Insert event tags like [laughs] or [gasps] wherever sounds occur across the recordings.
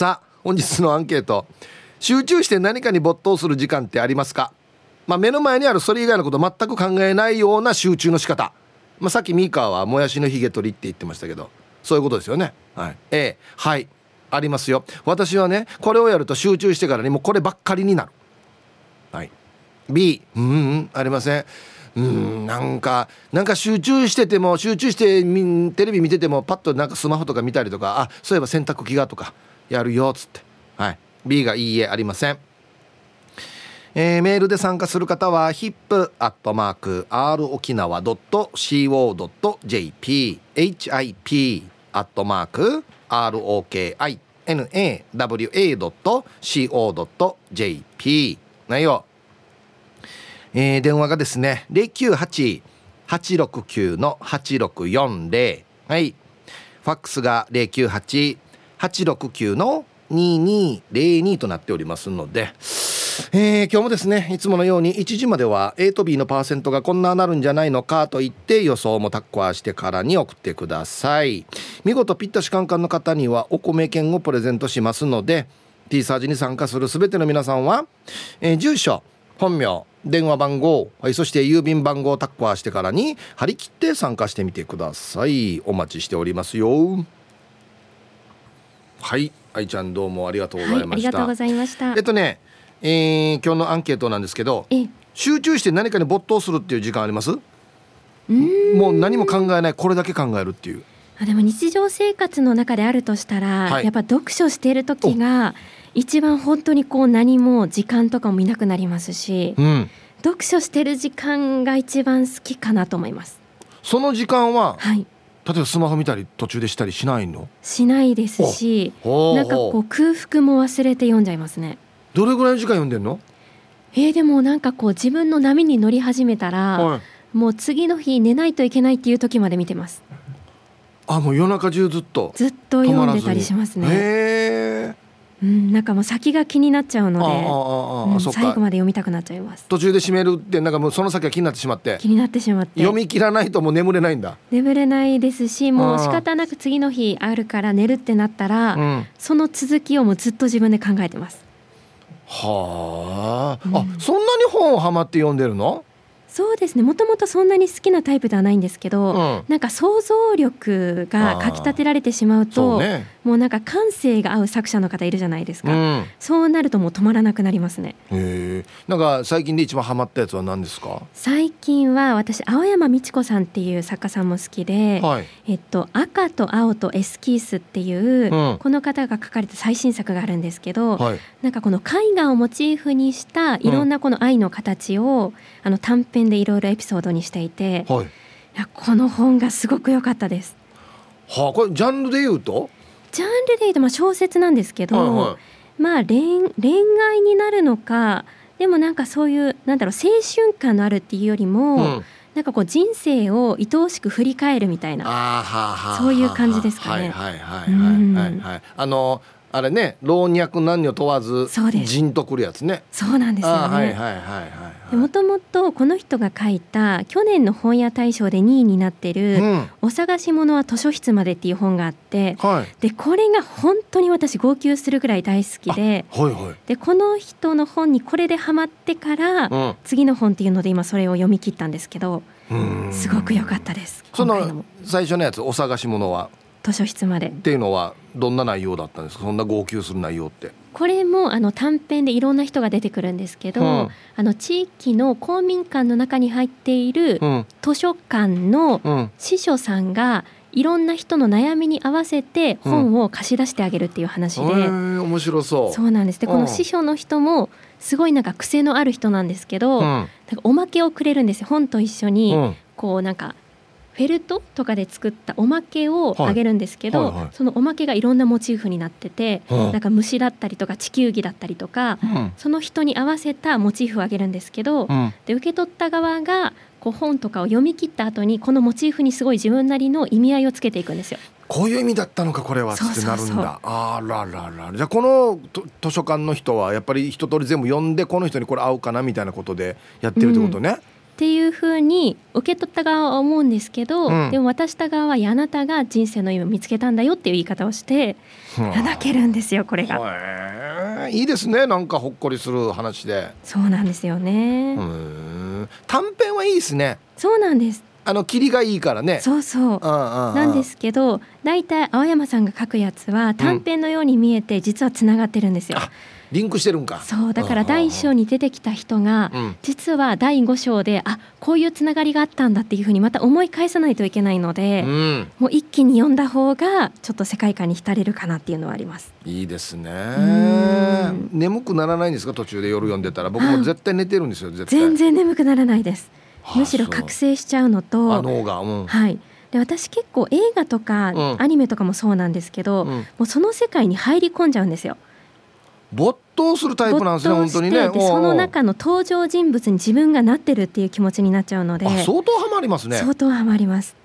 さあ本日のアンケート。集中して何かに没頭する時間ってありますか？まあ、目の前にあるそれ以外のこと全く考えないような集中の仕方、まあ、さっきミーカーはもやしのひげ取りって言ってましたけどそういうことですよね。はい。A はい。ありますよ。私はねこれをやると集中してからにもうこればっかりになる。はい。B うん、うん、ありません。うん。なんかなんか集中してても集中してテレビ見ててもパッとなんかスマホとか見たりとかあそういえば洗濯機がとか。やるよっつって。はい。B がいいえありません。えー、メールで参加する方は hip.r 沖縄 .co.jp hip アットマーク ROKINAWA.co.jp ないよ、えー、電話がですね098-869-8640はい。ファックスが869の2202となっておりますのでえー、今日もですねいつものように1時までは A と B のパーセントがこんななるんじゃないのかと言って予想もタッコアしてからに送ってください。見事ピッタシカンカンの方にはお米券をプレゼントしますので T サージに参加する全ての皆さんは、えー、住所本名電話番号、はい、そして郵便番号をタッコアしてからに張り切って参加してみてください。お待ちしておりますよ。はい。愛ちゃんどうもありがとうございました、はい、ありがとうございました。えっとねえー、今日のアンケートなんですけど集中して何かに没頭するっていう時間あります？もう何も考えない。これだけ考えるっていう。あでも日常生活の中であるとしたら、はい、やっぱ読書している時が一番本当にこう何も時間とかも見なくなりますし、うん、読書してる時間が一番好きかなと思います。その時間は、はい、例えばスマホ見たり途中でしたりしないの？しないですしなんかこう空腹も忘れて読んじゃいますね。どれぐらいの時間読んでんの？えー、でもなんかこう自分の波に乗り始めたら、はい、もう次の日寝ないといけないっていう時まで見てます。あもう夜中中ずっとずっと読んでたりしますね。へえうん、なんかもう先が気になっちゃうので、うん、最後まで読みたくなっちゃいます。途中で閉めるってなんかもうその先が気になってしまって。気になってしまって。読み切らないともう眠れないんだ。眠れないですしもう仕方なく次の日あるから寝るってなったら、うん、その続きをもうずっと自分で考えてます。はあ、うん、あそんなに本をハマって読んでるの？そうですね。もともとそんなに好きなタイプではないんですけど、うん、なんか想像力がかきたてられてしまうと、ね、もうなんか感性が合う作者の方いるじゃないですか、うん、そうなるともう止まらなくなりますね。へなんか最近で一番ハマったやつは何ですか？最近は私青山美智子さんっていう作家さんも好きで、はい、えっと、赤と青とエスキースっていう、うん、この方が書かれた最新作があるんですけど、はい、なんかこの絵画をモチーフにしたいろんなこの愛の形を、あの短編でいろいろエピソードにしていて、はい、いやこの本がすごく良かったです。はあ、これジャンルで言うと？ジャンルで言うとまあ小説なんですけど、はいはい、まあ恋恋愛になるのかでもなんかそういうなんだろう青春感のあるっていうよりも、うん、なんかこう人生を愛おしく振り返るみたいなそういう感じですかね。はいはいはいはいはい、あのあれね老若男女問わずじんとくるやつね。そうなんですよね。はいはいはいはいもともとこの人が書いた去年の本屋大賞で2位になってる、うん、お探し物は図書室までっていう本があって、はい、でこれが本当に私号泣するぐらい大好きで,、はいはい、でこの人の本にこれでハマってから、うん、次の本っていうので今それを読み切ったんですけどすごく良かったです。その最初のやつお探し物は？図書室まで。っていうのはどんな内容だったんですか？そんな号泣する内容って。これもあの短編でいろんな人が出てくるんですけど、うん、あの地域の公民館の中に入っている図書館の司書さんがいろんな人の悩みに合わせて本を貸し出してあげるっていう話で、うん、面白そう。そうなんです。でこの司書の人もすごいなんか癖のある人なんですけど、うん、なんかおまけをくれるんですよ。本と一緒に、こうなんかフェルトとかで作ったおまけをあげるんですけど、はいはい。はい、そのおまけがいろんなモチーフになってて、うん、なんか虫だったりとか地球儀だったりとか、うん、その人に合わせたモチーフをあげるんですけど、うん、で受け取った側がこう本とかを読み切った後にこのモチーフにすごい自分なりの意味合いをつけていくんですよ。こういう意味だったのかこれはってなるんだ。あららら。じゃあこの図書館の人はやっぱり一通り全部読んでこの人にこれ合うかなみたいなことでやってるってことね。っていうふうに受け取った側は思うんですけど、うんでも渡した側はあなたが人生の意味を見つけたんだよっていう言い方をして泣けるんですよこれが。いいですねなんかほっこりする話でそうなんですよね。短編はいいですねそうなんです。あの切りがいいからねそうそう。ななんですけど大体青山さんが書くやつは短編のように見えて実はつながってるんですよ。あリンクしてるんか。そうだから第一章に出てきた人がうん。実は第五章であこういうつながりがあったんだっていうふうにまた思い返さないといけないので、うん。もう一気に読んだ方がちょっと世界観に浸れるかなっていうのはあります。いいですね。ん。眠くならないんですか途中で夜読んでたら。僕も絶対寝てるんですよ絶対。全然眠くならないです。はあむしろ覚醒しちゃうのあと、脳が。うん。はい。で私結構映画とかうん。アニメとかもそうなんですけど、うん。もうその世界に入り込んじゃうんですよ。没頭するタイプなんですね本当にね。その中の登場人物に自分がなってるっていう気持ちになっちゃうので、あ相当ハマりますね。相当ハマります。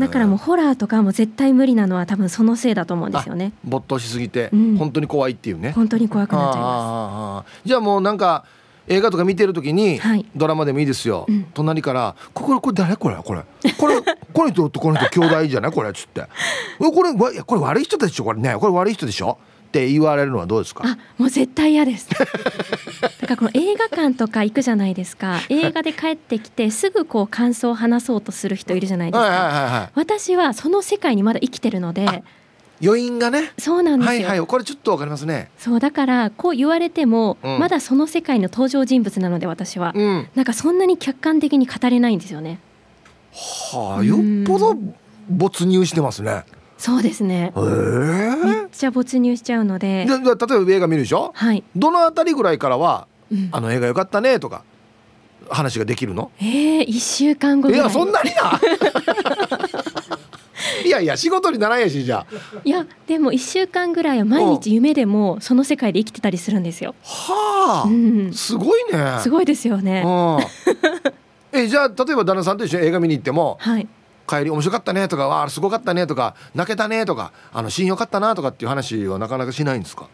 だからもうホラーとかも絶対無理なのは多分そのせいだと思うんですよね。没頭しすぎて、うん。本当に怖いっていうね。本当に怖くなっちゃいまああああじゃあもうなんか映画とか見てる時に、はい。ドラマでもいいですよ、うん。隣から「これこれ誰？これこれ。これ [laughs] この人とこの人兄弟じゃない？これ」っつって「えこれこれ悪い人でしょ？これねこれ悪い人でしょ」って言われるのはどうですか？あもう絶対嫌です。[laughs] だからこの映画館とか行くじゃないですか。映画で帰ってきてすぐこう感想を話そうとする人いるじゃないですか、はいはいはいは私はその世界にまだ生きてるのでい余韻がね？そうなんですよ、はいはい。これちょっとわかりますね。そうだからこう言われても、うん。まだその世界の登場人物なので私は、うん。なんかそんなに客観的に語れないんですよね。はあよっぽど没入してますねそうですね。へめっちゃ没入しちゃうので。例えば映画見るでしょ？はい、どのあたりぐらいからはうん「あの映画良かったね」とか話ができるの？えー、1週間後ぐらい。いやそんなにな。[laughs] いやいや仕事にならんやしじゃあ。いやでも1週間ぐらいは毎日夢でもその世界で生きてたりするんですよ。はあ、うん、すごいね。すごいですよね。うん。えじゃあ例えば旦那さんと一緒に映画見に行ってもはい。帰り面白かったねとかわあすごかったねとか泣けたねとかあのシーン良かったなとかっていう話はなかなかしないんですか、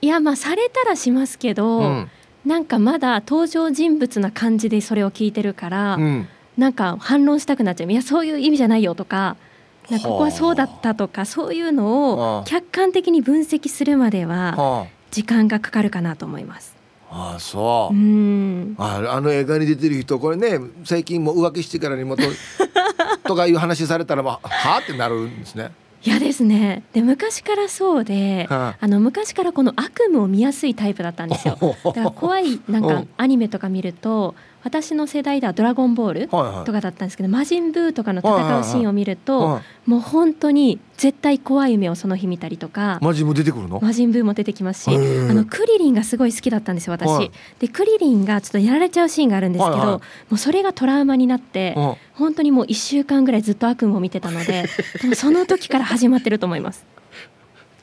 いやまあされたらしますけど、うんなんかまだ登場人物な感じでそれを聞いてるから、うん、なんか反論したくなっちゃう。いやそういう意味じゃないよとか。ここはそうだったとかそういうのはあを客観的に分析するまではは時間がかかるかなと思います。あ、ああそうう、ん。ああの映画に出てる人これね最近もう浮気してからにもと [laughs] とかいう話されたらまあはあってなるんですね。嫌ですね。で昔からそうで、はあの昔からこの悪夢を見やすいタイプだったんですよ。[laughs] だから怖いなんかうんアニメとか見ると私の世代では「ドラゴンボール」とかだったんですけど魔人ブーとかの戦うシーンを見るとはいもう本当に絶対怖い夢をその日見たりとかマジも出てくるの？魔人ブーも出てきますしあのクリリンがすごい好きだったんですよ私。はいでクリリンがちょっとやられちゃうシーンがあるんですけど、もうそれがトラウマになって、うん本当にもう1週間ぐらいずっと悪夢を見てたので [laughs] その時から始まってると思います。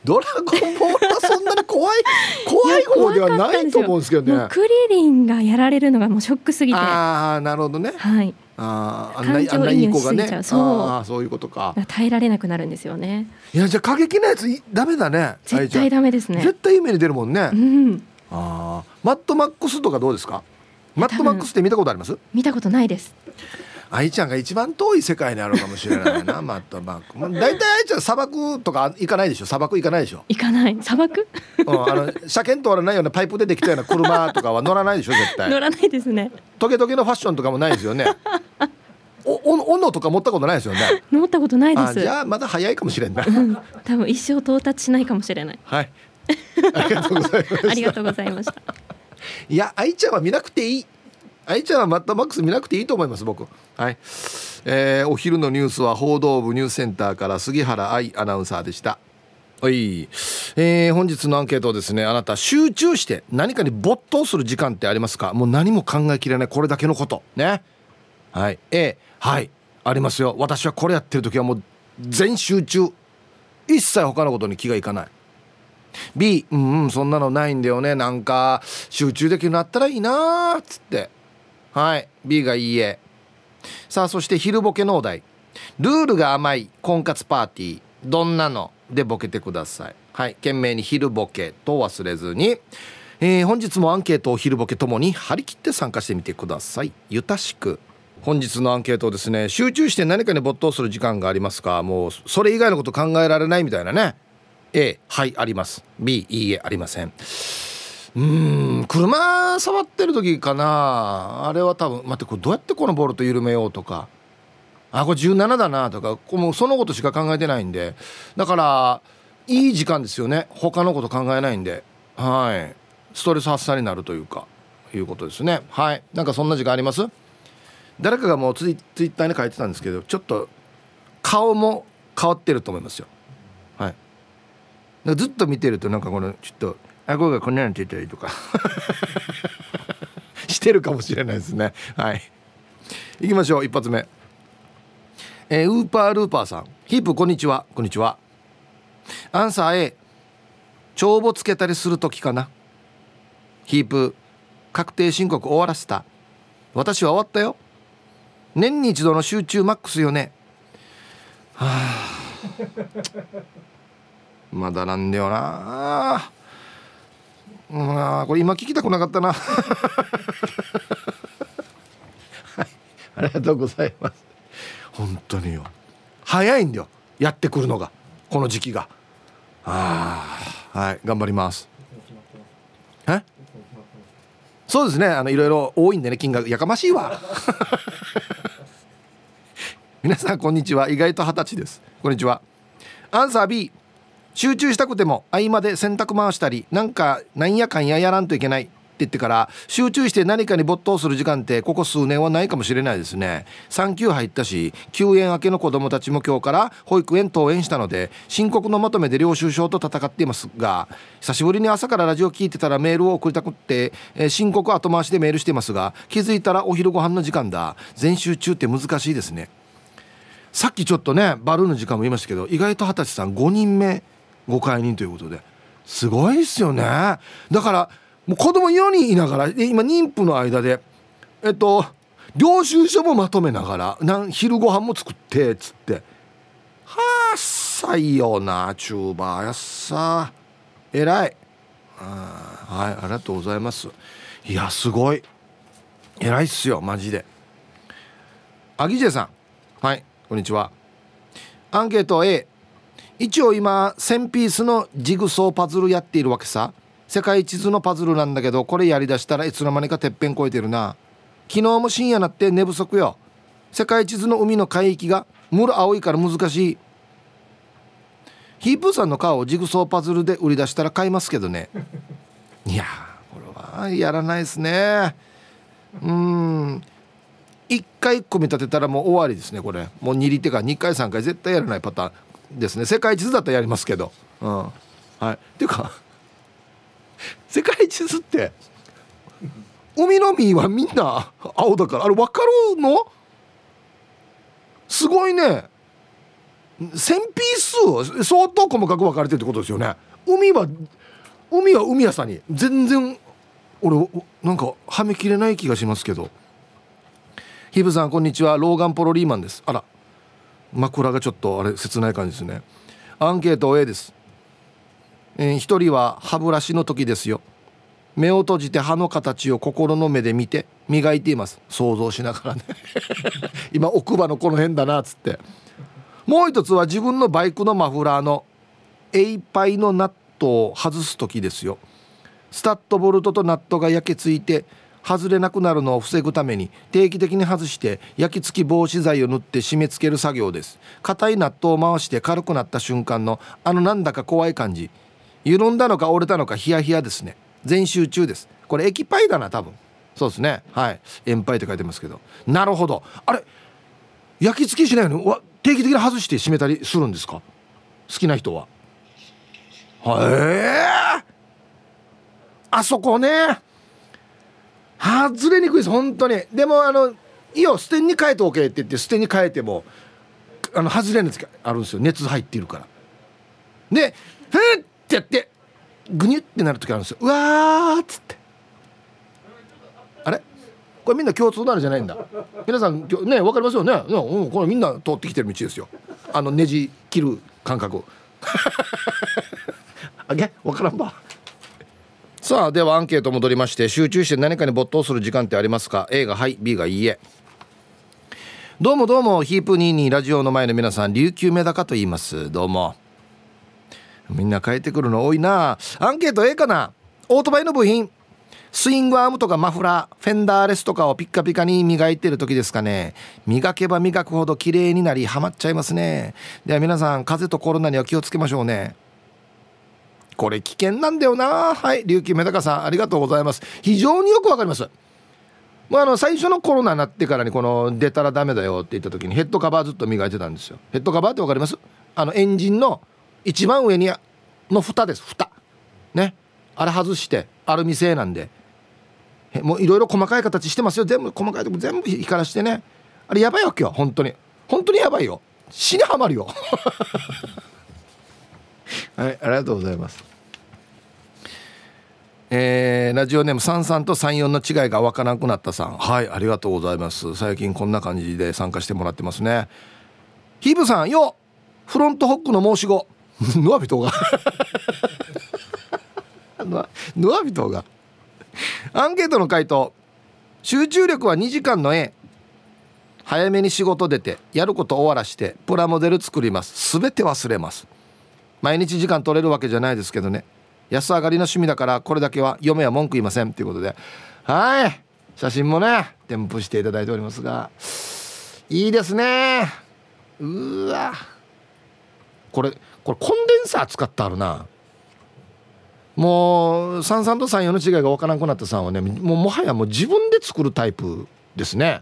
ドラゴンボールはそんなに怖い [laughs] 怖い方ではないと思うんですけどね。クリリンがやられるのがもうショックすぎて、はああなるほどね。い、あああんなあんないい子がね。そうああそういうことか。耐えられなくなるんですよね。いやじゃあ過激なやついダメだね。絶対ダメですね絶。対夢に出るもんね。うん、ああマットマックスとかどうですか？マットマックスって見たことあります？見たことないです。愛ちゃんが一番遠い世界にあるかもしれないな [laughs] マットマック大体愛ちゃん砂漠とか行かないでしょ？砂漠行かないでしょ？行かない。砂漠？うん、あの車検通らないようなパイプ出てきたような車とかは乗らないでしょ？絶対乗らないですね。トゲトゲのファッションとかもないですよね [laughs] おお斧とか持ったことないですよね？乗ったことないです。あじゃあまだ早いかもしれんなうん、多分一生到達しないかもしれない。[laughs] はいありがとうございましたありがとうございました。いや愛ちゃんは見なくていい愛ちゃんはマットマックス見なくていいと思います僕。はい、えーお昼のニュースは報道部ニュースセンターから杉原愛アナウンサーでした。はい、えー本日のアンケートですねあなた集中して何かに没頭する時間ってありますか？もう何も考えきれないこれだけのこと。ね。はい。A はい。ありますよ。私はこれやってる時はもう全集中。一切他のことに気がいかない。B うんうんそんなのないんだよね。なんか集中できるようになったらいいなーっつって。はい。B がいいえ。さあそして昼ボケのお題。ルールが甘い婚活パーティー。どんなのでボケてください。はい。懸命に昼ボケと忘れずに。えー、本日もアンケートを昼ボケともに張り切って参加してみてください。ゆたしく。本日のアンケートですね集中して何かに没頭する時間がありますか。もうそれ以外のこと考えられないみたいなね。A はいあります。B いいえありません。うん車触ってる時かな。あれは多分待ってこれどうやってこのボルト緩めようとか。あこれ17だなとか。もうそのことしか考えてないんで。だからいい時間ですよね。他のこと考えないんで。はい。ストレス発散になるというかいうことですね。はい。なんかそんな時間あります？誰かがもうツイツイッターに書いてたんですけどちょっと顔も変わってると思いますよ。はい。ずっと見てるとなんかこのちょっと顎がこんなに出たりとか。[laughs] してるかもしれないですね。はい。行きましょう。一発目。えー、ウーパールーパーさん。ヒープこんにちは。こんにちは。アンサー A 帳簿つけたりする時かな。ヒープ確定申告終わらせた。私は終わったよ。年に一度の集中マックスよね。はあ。まだなんだよな。あこれ今聞きたくなかったな。[laughs] はいありがとうございます。本当によ。早いんだよ。やってくるのが。この時期が。ああはい頑張ります。え？そうですね。あのいろいろ多いんでね金額。やかましいわ。[laughs] 皆さんこんにちは。意外と二十歳です。こんにちは。アンサー B 集中したくても合間で洗濯回したりなんかなんやかんややらんといけないって言ってから集中して何かに没頭する時間ってここ数年はないかもしれないですね。産休入ったし休園明けの子供たちも今日から保育園登園したので申告のまとめで領収書と戦っていますが久しぶりに朝からラジオ聞いてたらメールを送りたくって、えー、申告後回しでメールしていますが気づいたらお昼ご飯の時間だ。全集中って難しいですね。さっきちょっとねバルーンの時間も言いましたけど意外と二十歳さん5人目ご解任ということで。すごいっすよね。だからもう子供4人いながら今妊婦の間でえっと領収書もまとめながらなん昼ご飯も作ってっつって。はあっさいよなチューバーやっさ。えらいはいありがとうございます。いやすごい。偉いっすよマジで。アギジェさん。はいこんにちは。アンケート A 一応今1000ピースのジグソーパズルやっているわけさ。世界地図のパズルなんだけどこれやりだしたらいつの間にかてっぺん越えてるな。昨日も深夜なって寝不足よ。世界地図の海の海域がムル青いから難しい。ヒープーさんの顔をジグソーパズルで売り出したら買いますけどね。[laughs] いやこれはやらないですね。うん。1回組み立てたらもう終わりですねこれ。もう2手か2回3回絶対やらないパターンですね。世界地図だったらやりますけど。うん。はい。っていうか世界地図って海の実はみんな青だから。あれ分かるの？すごいね。1000ピース相当細かく分かれてるってことですよね。海は海は海屋さに。全然俺なんかはめきれない気がしますけど。ヒブさんこんにちは。ローガンポロリーマンです。あら。枕がちょっとあれ切ない感じですね。アンケート A です。えー、一人は歯ブラシの時ですよ。目を閉じて歯の形を心の目で見て磨いています。想像しながらね。[laughs] 今奥歯のこの辺だなっつって。もう一つは自分のバイクのマフラーのエイパイのナットを外す時ですよ。スタッドボルトとナットが焼けついて外れなくなるのを防ぐために定期的に外して焼き付き防止剤を塗って締め付ける作業です硬いナットを回して軽くなった瞬間のあのなんだか怖い感じ緩んだのか折れたのかヒヤヒヤですね全集中ですこれ液パイだな多分そうですねはい塩パイって書いてますけどなるほどあれ焼き付けしないのわ定期的に外して締めたりするんですか好きな人はへえあそこね外れにくいです本当に。でもあのいいよ捨てに変えておけって言って捨てに変えてもあの外れのやつあるんですよ。熱入っているから。で「ふっ!」ってやってグニュってなる時あるんですよ。うわーっつって。あれ？これみんな共通のあるじゃないんだ。皆さんね分かりますよね？うんこれみんな通ってきてる道ですよ。あのネジ切る感覚 [laughs] あげ？分からんば。さあではアンケート戻りまして集中して何かに没頭する時間ってありますか？A がはい B がいいえ。どうもどうもヒープ22ラジオの前の皆さん琉球メダカと言います。どうも。みんな帰ってくるの多いな。アンケート A かな？オートバイの部品。スイングアームとかマフラー。フェンダーレスとかをピッカピカに磨いてる時ですかね。磨けば磨くほど綺麗になりハマっちゃいますね。では皆さん風邪とコロナには気をつけましょうね。これ危険なんだよな。はい。琉球メダカさんありがとうございます。非常によくわかります。まあ、あの最初のコロナになってからにこの出たらダメだよって言った時にヘッドカバーずっと磨いてたんですよ。ヘッドカバーって分かります？あのエンジンの一番上にの蓋です。蓋。ね。あれ外してアルミ製なんで。もういろいろ細かい形してますよ。全部細かいとこ全部光らしてね。あれやばいわけよ本当に。本当にやばいよ。死にはまるよ。はいありがとうございます。えー、ラジオネーム33と34の違いが分からなくなったさん。はいありがとうございます。最近こんな感じで参加してもらってますね。ヒブさんよフロントホックの申し子。[laughs] ヌアビトが。[laughs] ヌアビトが。アンケートの回答。集中力は2時間の A 早めに仕事出てやること終わらしてプラモデル作ります。全て忘れます毎日時間取れるわけじゃないですけどね。安上がりの趣味だからこれだけは嫁は文句言いませんということで。はい。写真もね添付していただいておりますが。いいですね。うわ。これこれコンデンサー使ってあるな。もう33と34の違いが分からなくなったさんはねもうもはやもう自分で作るタイプですね。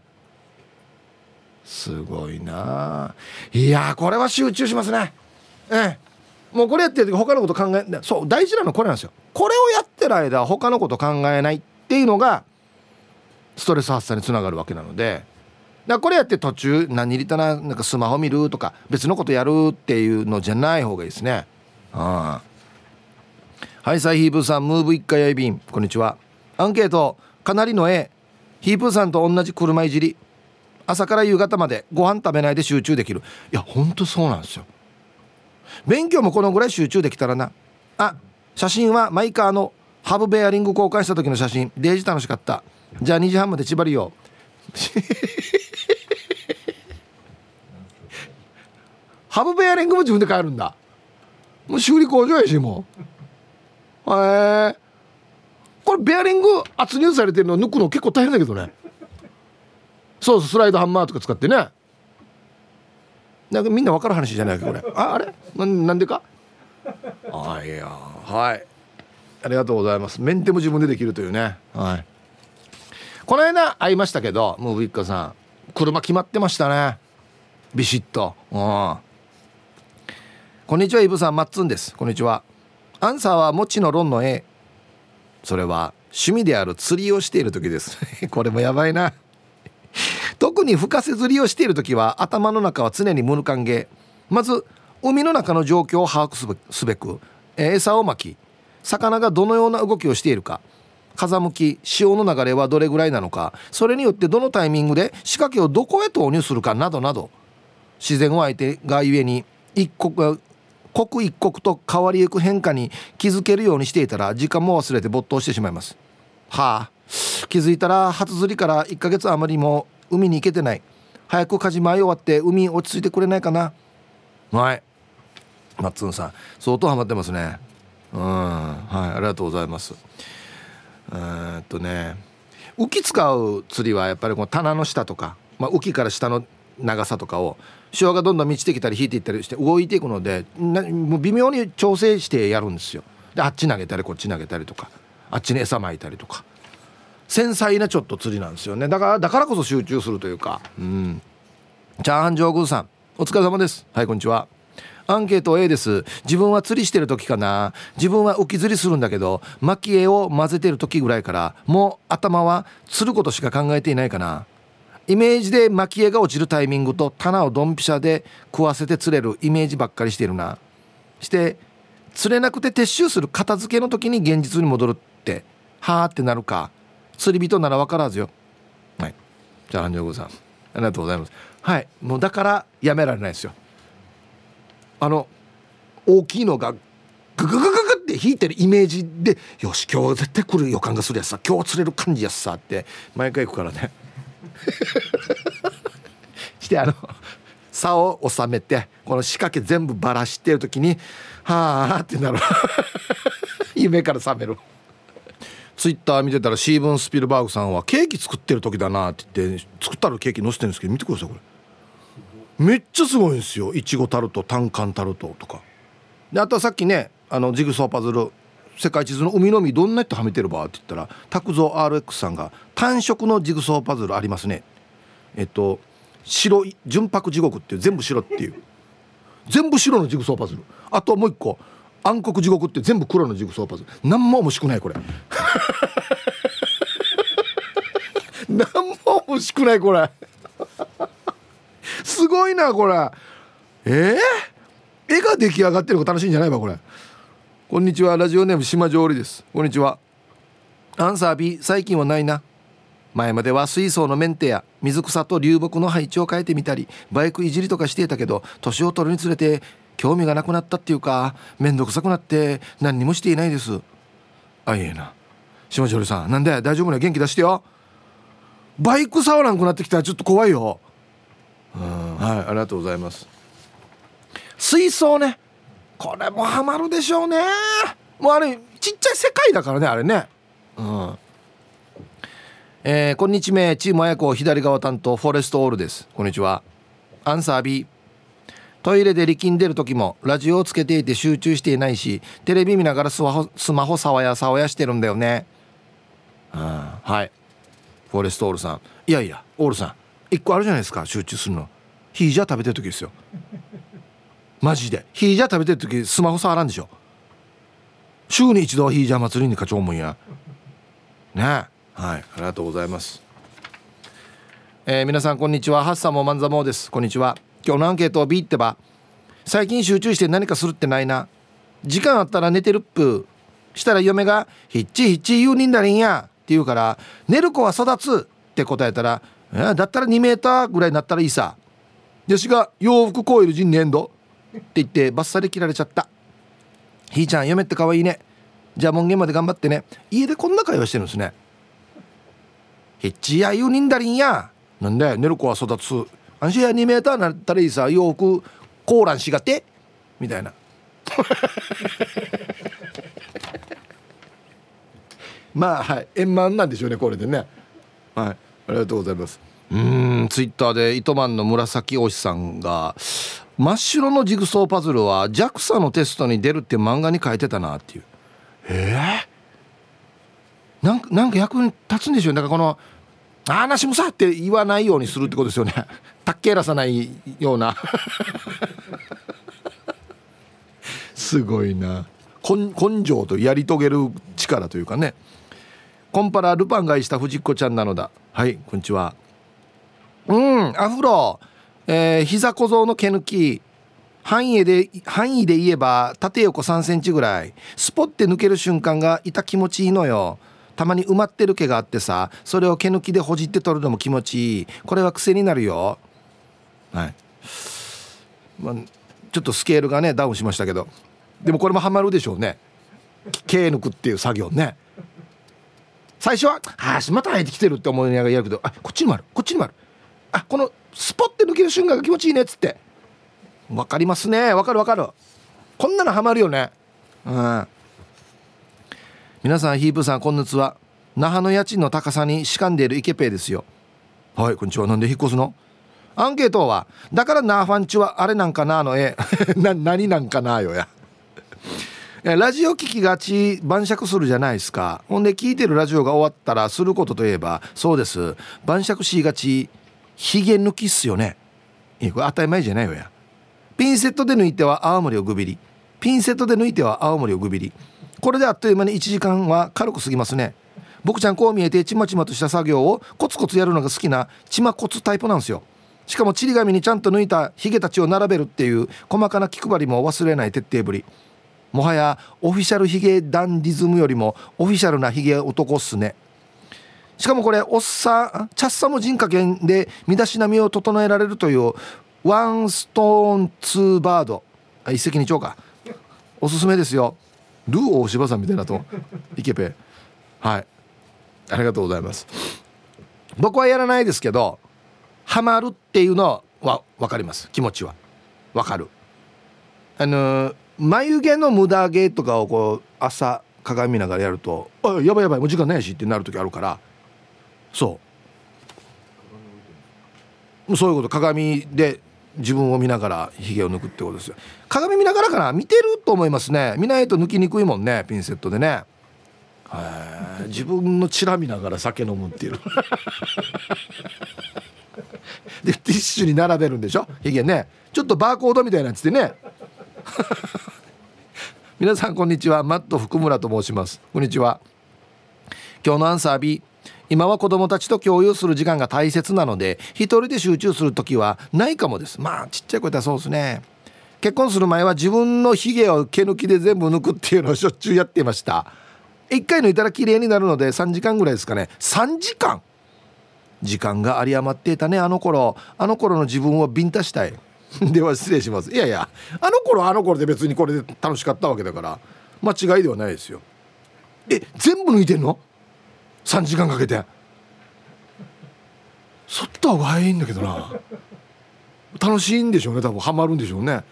すごいな。いやこれは集中しますね。ええ。もうこれやってる時他のこと考えそう大事なのこれなんですよ。これをやってる間他のこと考えないっていうのがストレス発散につながるわけなのでだこれやって途中何入れたななんかスマホ見るとか別のことやるっていうのじゃない方がいいですね。あはいサイヒープーさんムーブ一回やいびんこんにちは。アンケート。かなりの A ヒープーさんと同じ車いじり。朝から夕方までご飯食べないで集中できる。いやほんとそうなんですよ。勉強もこのぐらい集中できたらな。あ写真はマイカーのハブベアリング交換した時の写真。デージ楽しかった。じゃあ2時半まで縛りよ [laughs] ハブベアリングも自分で買えるんだ。もう修理工場やしもう。へえ。これベアリング圧入されてるの抜くの結構大変だけどね。そうそうスライドハンマーとか使ってね。なんかみんな分かる話じゃないかこれ。ああれ？なんでか？あいや。はい。ありがとうございます。メンテも自分でできるというね。はい。この間会いましたけどムーブイッカさん車決まってましたね。ビシッと。うん。こんにちはイブさん。マッツンです。こんにちは。アンサーはもちの論の A それは趣味である釣りをしている時です。[laughs] これもやばいな特に深瀬釣りをしている時は頭の中は常に無関係まず海の中の状況を把握すべく餌をまき魚がどのような動きをしているか風向き潮の流れはどれぐらいなのかそれによってどのタイミングで仕掛けをどこへ投入するかなどなど自然を相手がゆえに一刻刻一刻と変わりゆく変化に気づけるようにしていたら時間も忘れて没頭してしまいます。はあ。気づいたら初釣りから1ヶ月余りも海に行けてない。早く火事前終わって海落ち着いてくれないかな。はい。マッツンさん相当ハマってますね。うん。はいありがとうございます。えっとね浮き使う釣りはやっぱりこの棚の下とか、まあ、浮きから下の長さとかを潮がどんどん満ちてきたり引いていったりして動いていくのでなもう微妙に調整してやるんですよ。であっち投げたりこっち投げたりとかあっちに餌まいたりとか。繊細なちょっと釣りなんですよね。だからだからこそ集中するというか。うん。チャーハン上宮さんお疲れ様です。はいこんにちは。アンケート A です。自分は釣りしてる時かな。自分は浮き釣りするんだけど巻き絵を混ぜてる時ぐらいからもう頭は釣ることしか考えていないかな。イメージで巻き絵が落ちるタイミングと棚をドンピシャで食わせて釣れるイメージばっかりしてるな。して釣れなくて撤収する片付けの時に現実に戻るってはあってなるか。釣り人なら分からずよ。はい。じゃあ半丈さん。ありがとうございます。はい。もうだからやめられないですよ。あの大きいのがグググググってって引いてるイメージでよし今日絶対来る予感がするやつさ今日釣れる感じやつさって毎回行くからね。[laughs] してあの竿を収めてこの仕掛け全部ばらしてる時に「はあ」ってなる。[laughs] 夢から覚めるツイッター見てたらシーブン・スピルバーグさんはケーキ作ってる時だなって言って作ったらケーキ載せてるんですけど見てくださいこれ。めっちゃすごいんですよ。いちごタルトタンカンタルトとか。であとはさっきねあのジグソーパズル世界地図の海の海どんなやってはめてるばって言ったら拓蔵 RX さんが単色のジグソーパズルありますね。えっと白い純白地獄っていう全部白っていう。全部白のジグソーパズル。あともう一個。暗黒地獄って全部黒のジグソーパズル何も面白くないこれ。何も面白くないこれ。[laughs] [laughs] すごいなこれ。えー、絵が出来上がってるのが楽しいんじゃないわこれ。こんにちはラジオネーム島上りです。こんにちは。アンサー B 最近はないな。前までは水槽のメンテや水草と流木の配置を変えてみたりバイクいじりとかしていたけど年を取るにつれて興味がなくなったっていうか面倒くさくなって何にもしていないです。あいえな。島上さんなんで？大丈夫な元気出してよ。バイク触らんくなってきたらちょっと怖いよ。うん。はいありがとうございます。水槽ね。これもハマるでしょうね。もうあれちっちゃい世界だからねあれね。うん。えー、こんにちは。チームあやこ左側担当フォレストオールです。こんにちは。アンサー B トイレで力んでる時もラジオをつけていて集中していないしテレビ見ながらスマホスマホさわやさわやしてるんだよね。はい。フォレストオールさん。いやいやオールさん一個あるじゃないですか集中するの。ヒージャー食べてる時ですよ。マジで。ヒージャー食べてる時スマホ触らんでしょ。週に一度はヒージャー祭りに課長もんや。ね。はい。ありがとうございます。えー、皆さんこんにちは。ハッサモマンザモです。こんにちは今日のアンケートを B ってば最近集中して何かするってないな。時間あったら寝てるっぷ。したら嫁が「ヒッチヒッチ言うにんだりんや」って言うから「寝る子は育つ」って答えたら「えだったら2メーターぐらいになったらいいさ」よしが洋服コイル人年度って言ってバッサリ切られちゃった。ひーちゃん嫁って可愛いね。じゃあ門限まで頑張ってね。家でこんな会話してるんですね。ヒッチや言うにんだりんや。なんで寝る子は育つ。あんしや2メーターなったらいいさ洋服コーランしがてみたいな。[laughs] まあはい。円満なんでしょうねこれでね。はい。ありがとうございます。うんツイッターで糸満の紫推しさんが真っ白のジグソーパズルは JAXA のテストに出るって漫画に書いてたなっていう。ええー、なんかなんか役に立つんでしょうだからこの「あなしもさ」って言わないようにするってことですよね。たっけらさないような。[laughs] すごいな。根性とやり遂げる力というかね。コンパラルパン買いした藤子ちゃんなのだ。はいこんにちは。うんアフロえー、膝小僧の毛抜き。範囲で範囲で言えば縦横3センチぐらい。スポッて抜ける瞬間が痛気持ちいいのよたまに埋まってる毛があってさそれを毛抜きでほじって取るのも気持ちいい。これは癖になるよ。はい、まあ、ちょっとスケールがねダウンしましたけど。でもこれもハマるでしょうね。毛抜くっていう作業ね。最初は「ああまた生えてきてる」って思いながらやるけど「あこっちにもあるこっちにもある」あこのスポッて抜ける瞬間が気持ちいいねっつって。わかりますね。わかるわかる。こんなのハマるよね。うん。皆さんヒープさんこんにちは。那覇の家賃の高さにしかんでいるイケペイですよ。はいこんにちは。なんで引っ越すの？アンケートはだからナーファンチはあれなんかなの？絵 [laughs] な何なんかなよや。ラジオ聞きがち晩酌するじゃないですか。ほんで聞いてるラジオが終わったらすることといえばそうです。晩酌しがちひげ抜きっすよね。いやこれ当たり前じゃないよや。ピンセットで抜いては青森をグビリ。ピンセットで抜いては青森をグビリ。これであっという間に1時間は軽く過ぎますね。僕ちゃんこう見えてちまちまとした作業をコツコツやるのが好きなちまコツタイプなんですよ。しかもちり紙にちゃんと抜いたヒゲたちを並べるっていう細かな気配りも忘れない徹底ぶり。もはやオフィシャルヒゲダンディズムよりもオフィシャルなヒゲ男っすね。しかもこれおっさんチャッサム人家圏で身だしなみを整えられるというワンストーンツーバード。一石二鳥か。おすすめですよ。ルー大柴さんみたいなと。[laughs] イケペ。はい。ありがとうございます。僕はやらないですけどハマるっていうのは分かります。気持ちは。分かる。あの眉毛の無駄毛とかをこう朝鏡見ながらやると「あやばいやばいもう時間ないし」ってなる時あるから。そう。そういうこと。鏡で自分を見ながらひげを抜くってことですよ。鏡見ながらかな？見てると思いますね。見ないと抜きにくいもんねピンセットでね。自分のチラ見ながら酒飲むっていう。[laughs] でティッシュに並べるんでしょ？ひげね。ちょっとバーコードみたいなやつでね。[laughs] 皆さんこんにちは。マット福村と申します。こんにちは。今日のアンサー B 今は子供たちと共有する時間が大切なので一人で集中する時はないかもです。まあちっちゃい声だそうですね。結婚する前は自分のヒゲを毛抜きで全部抜くっていうのをしょっちゅうやっていました。1回抜いたら綺麗になるので3時間ぐらいですかね。3時間！時間が有り余っていたねあの頃。あの頃の自分をビンタしたい。[laughs] では失礼します。いやいやあの頃あの頃で別にこれで楽しかったわけだから間違いではないですよ。え全部抜いてんの？3時間かけて。そった方がいいんだけどな。楽しいんでしょうね多分。ハマるんでしょうね。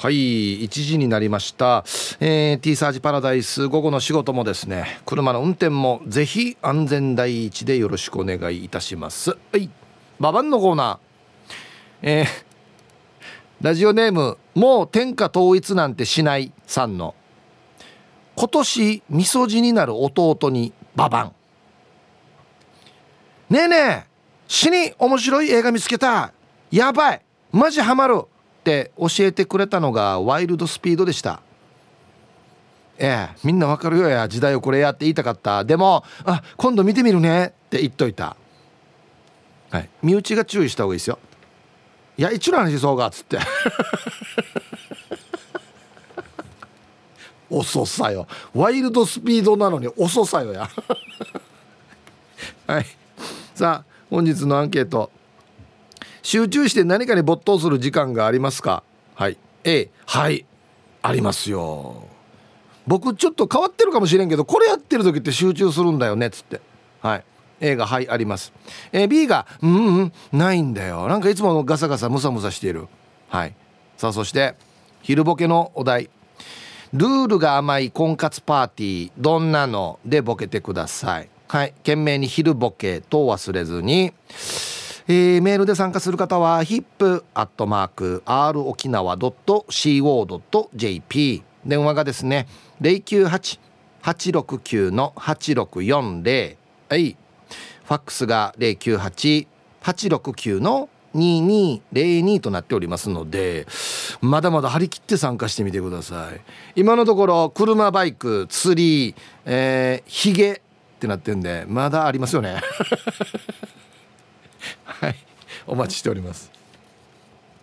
はい1時になりました、えー、T サージパラダイス午後の仕事もですね車の運転もぜひ安全第一でよろしくお願いいたします。はいババンのコーナー。えー、ラジオネームもう天下統一なんてしないさんの今年みそじになる弟にババンねえねえ死に面白い映画見つけた。やばい。マジハマる。って教えてくれたのがワイルドスピードでした。ええみんなわかるよや。時代をこれやって言いたかった。でもあ今度見てみるね。って言っといた。はい。身内が注意した方がいいですよ。いや一の話そうがっつって。[laughs] 遅さよ。ワイルドスピードなのに遅さよや。はい。さあ本日のアンケート。集中して何かに没頭する時間がありますか？はい。A はい。ありますよ。僕ちょっと変わってるかもしれんけどこれやってる時って集中するんだよねっつって。はい。A がはいあります、え、B がうんうんないんだよ。なんかいつもガサガサムサムサしている。はい。さあそして昼ボケのお題。ルールが甘い婚活パーティーどんなの？でボケてください。はい。懸命に昼ボケと忘れずにえー、メールで参加する方は hip.r 沖縄 .co.jp 電話がですね098-869の8640はい。ファックスが098-869の2202となっておりますのでまだまだ張り切って参加してみてください。今のところ車バイク釣りえー、ヒゲってなってんでまだありますよね。[laughs] はい。お待ちしております。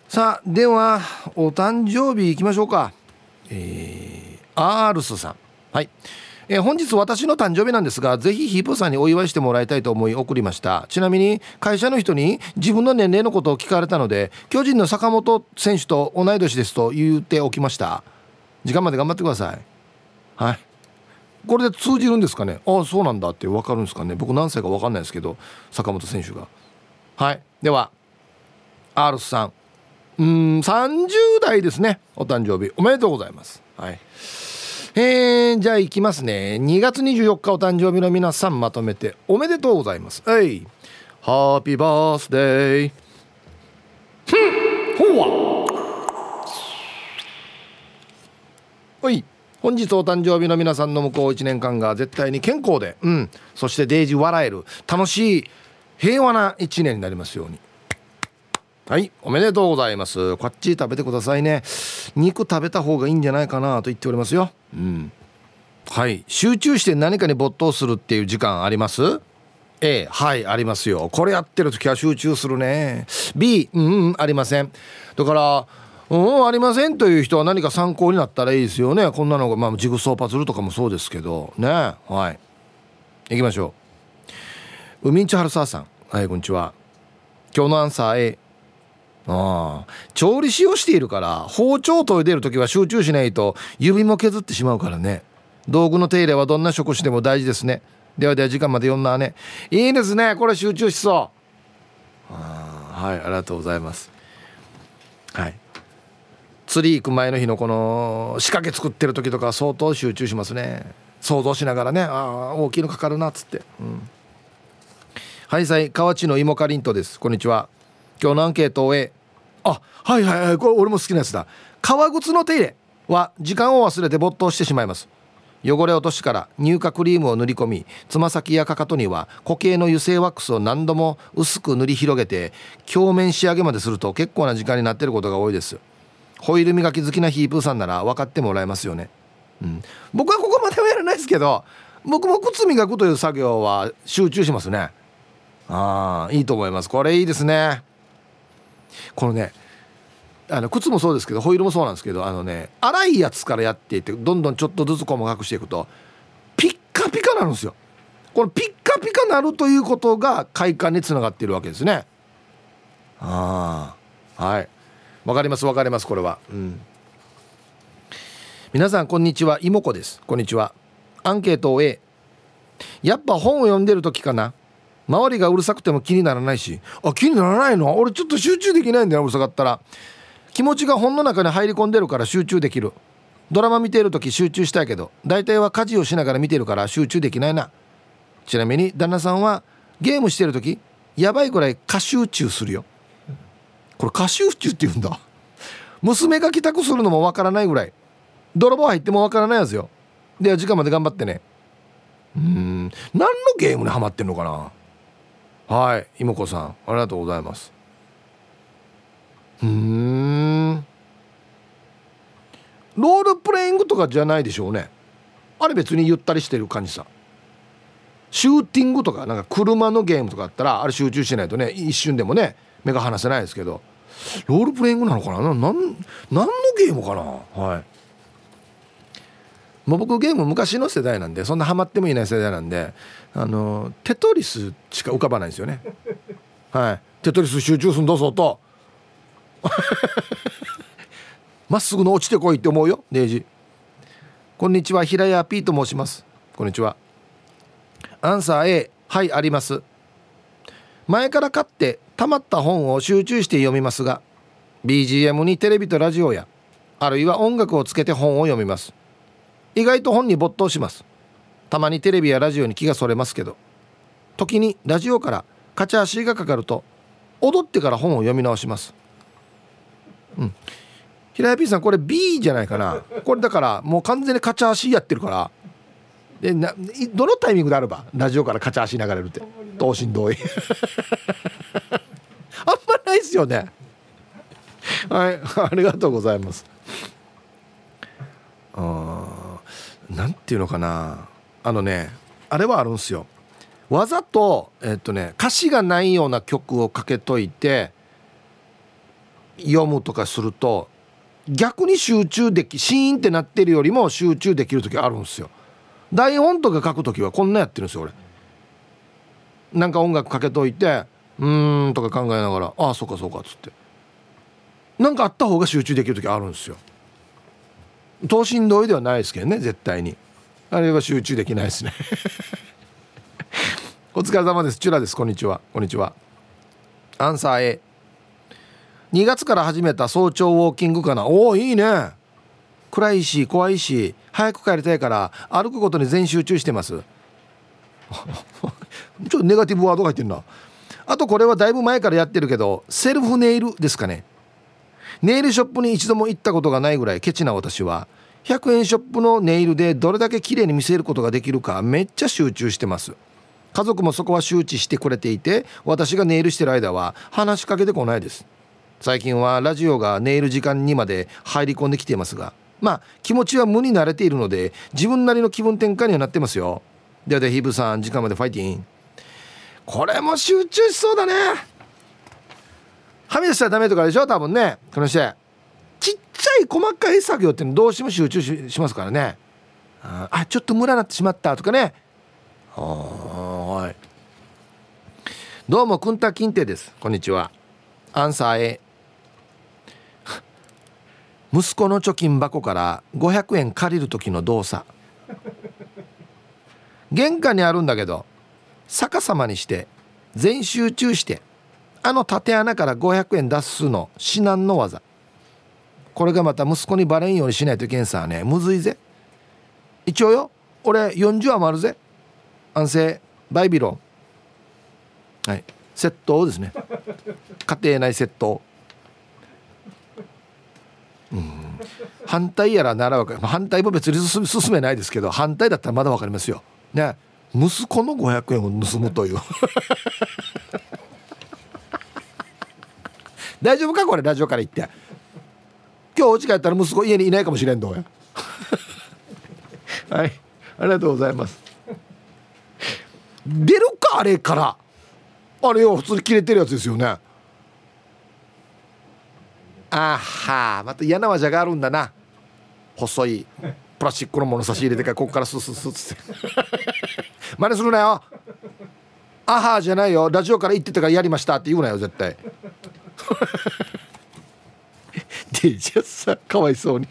さあではお誕生日いきましょうか。えー、アールスさん。はい。えー、本日私の誕生日なんですがぜひヒープさんにお祝いしてもらいたいと思い送りました。ちなみに会社の人に自分の年齢のことを聞かれたので巨人の坂本選手と同い年ですと言っておきました。時間まで頑張ってください。はいこれで通じるんですかね？ああそうなんだって分かるんですかね？僕何歳か分かんないですけど坂本選手が。はい。では R さん。うん30代ですねお誕生日。おめでとうございます。はい。えー、じゃあいきますね。2月24日お誕生日の皆さんまとめておめでとうございます。はい。ハッピーバースデーふんほわは。い。本日お誕生日の皆さんの向こう1年間が絶対に健康でうん。そしてデイジー笑える楽しい平和な一年になりますように。はい。おめでとうございます。こっち食べてくださいね。肉食べた方がいいんじゃないかなと言っておりますよ。うん。はい。集中して何かに没頭するっていう時間あります？A はいありますよ。これやってる時は集中するね。B うん、うん、ありません。だからうんありませんという人は何か参考になったらいいですよね。こんなのがまあジグソーパズルとかもそうですけど。ね。はい。行きましょう。海んちはるささん。はいこんにちは。今日のアンサー A ああ。調理師をしているから包丁を研いでる時は集中しないと指も削ってしまうからね。道具の手入れはどんな職種でも大事ですね。ではでは時間まで読んだねいいですね。これ集中しそう。あ。はいありがとうございます。はい。釣り行く前の日のこの仕掛け作ってる時とか相当集中しますね。想像しながらねああ大きいのかかるなっつって、うん、はいさい河内の芋かりんとです。こんにちは。今日のアンケートを終えあはいはいはいこれ俺も好きなやつだ。革靴の手入れは時間を忘れて没頭してしまいます。汚れ落としから乳化クリームを塗り込みつま先やかかとには固形の油性ワックスを何度も薄く塗り広げて表面仕上げまですると結構な時間になってることが多いです。ホイール磨き好きなヒープーさんなら分かってもらえますよね、うん、僕はここまではやらないですけど僕も靴磨くという作業は集中しますね。ああいいと思います。これいいですね。このねあの靴もそうですけどホイールもそうなんですけどあのね粗いやつからやっていってどんどんちょっとずつ細かくしていくとピッカピカなるんですよ。このピッカピカなるということが快感につながっているわけですね。ああはい。わかりますわかりますこれは。うん。皆さんこんにちは。妹子です。こんにちは。アンケートを A やっぱ本を読んでる時かな。周りがうるさくても気にならないし。あ気にならないの？俺ちょっと集中できないんだようるさかったら。気持ちが本の中に入り込んでるから集中できる。ドラマ見てる時集中したいけど。大体は家事をしながら見てるから集中できないな。ちなみに旦那さんはゲームしてる時やばいくらい過集中するよ。これ過集中って言うんだ。娘が帰宅するのもわからないぐらい。泥棒入ってもわからないやつよ。では時間まで頑張ってね。うん。何のゲームにハマってんのかな。はい妹子さん。ありがとうございます。うん。ロールプレイングとかじゃないでしょうね。あれ別にゆったりしてる感じさ。シューティングとかなんか車のゲームとかあったらあれ集中しないとね一瞬でもね目が離せないですけどロールプレイングなのかな？ななん何のゲームかな？はい。もう僕ゲーム昔の世代なんでそんなハマってもいない世代なんであのテトリスしか浮かばないんですよね。はい。テトリス集中すんどうぞと。[laughs] まっすぐの落ちてこいって思うよデイジ。こんにちは平屋 P と申します。こんにちは。アンサー A はいあります。前から買ってたまった本を集中して読みますが BGM にテレビとラジオやあるいは音楽をつけて本を読みます。意外と本に没頭します。たまにテレビやラジオに気がそれますけど時にラジオからカチャ足がかかると踊ってから本を読み直します。うん。平谷 P さんこれ B じゃないかな。これだからもう完全にカチャ足やってるからでなどのタイミングであればラジオからカチャ足流れるって等身同意。[laughs] あんまないですよね。はいありがとうございます。あなんていうのかな。あのねあれはあるんですよ。わざとえっとね歌詞がないような曲をかけといて読むとかすると逆に集中できシーンってなってるよりも集中できる時あるんですよ。台本とか書く時はこんなやってるんですよ俺。なんか音楽かけといてうんとか考えながらああそうかそうかっつって。なんかあった方が集中できる時あるんですよ。等身同意ではないですけどね絶対に。あれは集中できないですね。[laughs] お疲れ様です。チュラです。こんにちは。こんにちは。アンサー A 2月から始めた早朝ウォーキングかな。おおいいね。暗いし怖いし早く帰りたいから歩くことに全集中してます。[laughs] ちょっとネガティブワードが入ってるな。あとこれはだいぶ前からやってるけどセルフネイルですかね。ネイルショップに一度も行ったことがないぐらいケチな私は100円ショップのネイルでどれだけ綺麗に見せることができるかめっちゃ集中してます。家族もそこは周知してくれていて私がネイルしてる間は話しかけてこないです。最近はラジオがネイル時間にまで入り込んできていますがまあ気持ちは無に慣れているので自分なりの気分転換にはなってますよ。ではではヒブさん時間までファイティン。これも集中しそうだね。はみ出したらダメとかでしょ？多分ね。この人ちっちゃい細かい作業ってどうしても集中しますからね。あちょっとムラなってしまったとかね。はい。どうもくんたきんてです。こんにちは。アンサー A 息子の貯金箱から500円借りる時の動作。玄関にあるんだけど。逆さまにして全集中してあの縦穴から500円出すの至難の技。これがまた息子にバレんようにしないといけんさね。むずいぜ。一応よ俺40余るぜ。安静。バイビロン。はい。窃盗ですね。家庭内窃盗。うん。反対やらならわかる。反対も別に進めないですけど反対だったらまだ分かりますよ。ね。息子の500円を盗むという。[laughs] 大丈夫か？これラジオから言って。今日お家帰ったら息子家にいないかもしれんどうやはい。ありがとうございます。出るか？あれから。あれよ普通に切れてるやつですよね。あはまた嫌な技があるんだな。細いプラスチックのもの差し入れてからここからススススって真似するなよ。あはじゃないよ。ラジオから言ってたからやりましたって言うなよ絶対。でじゃさかわいそうに。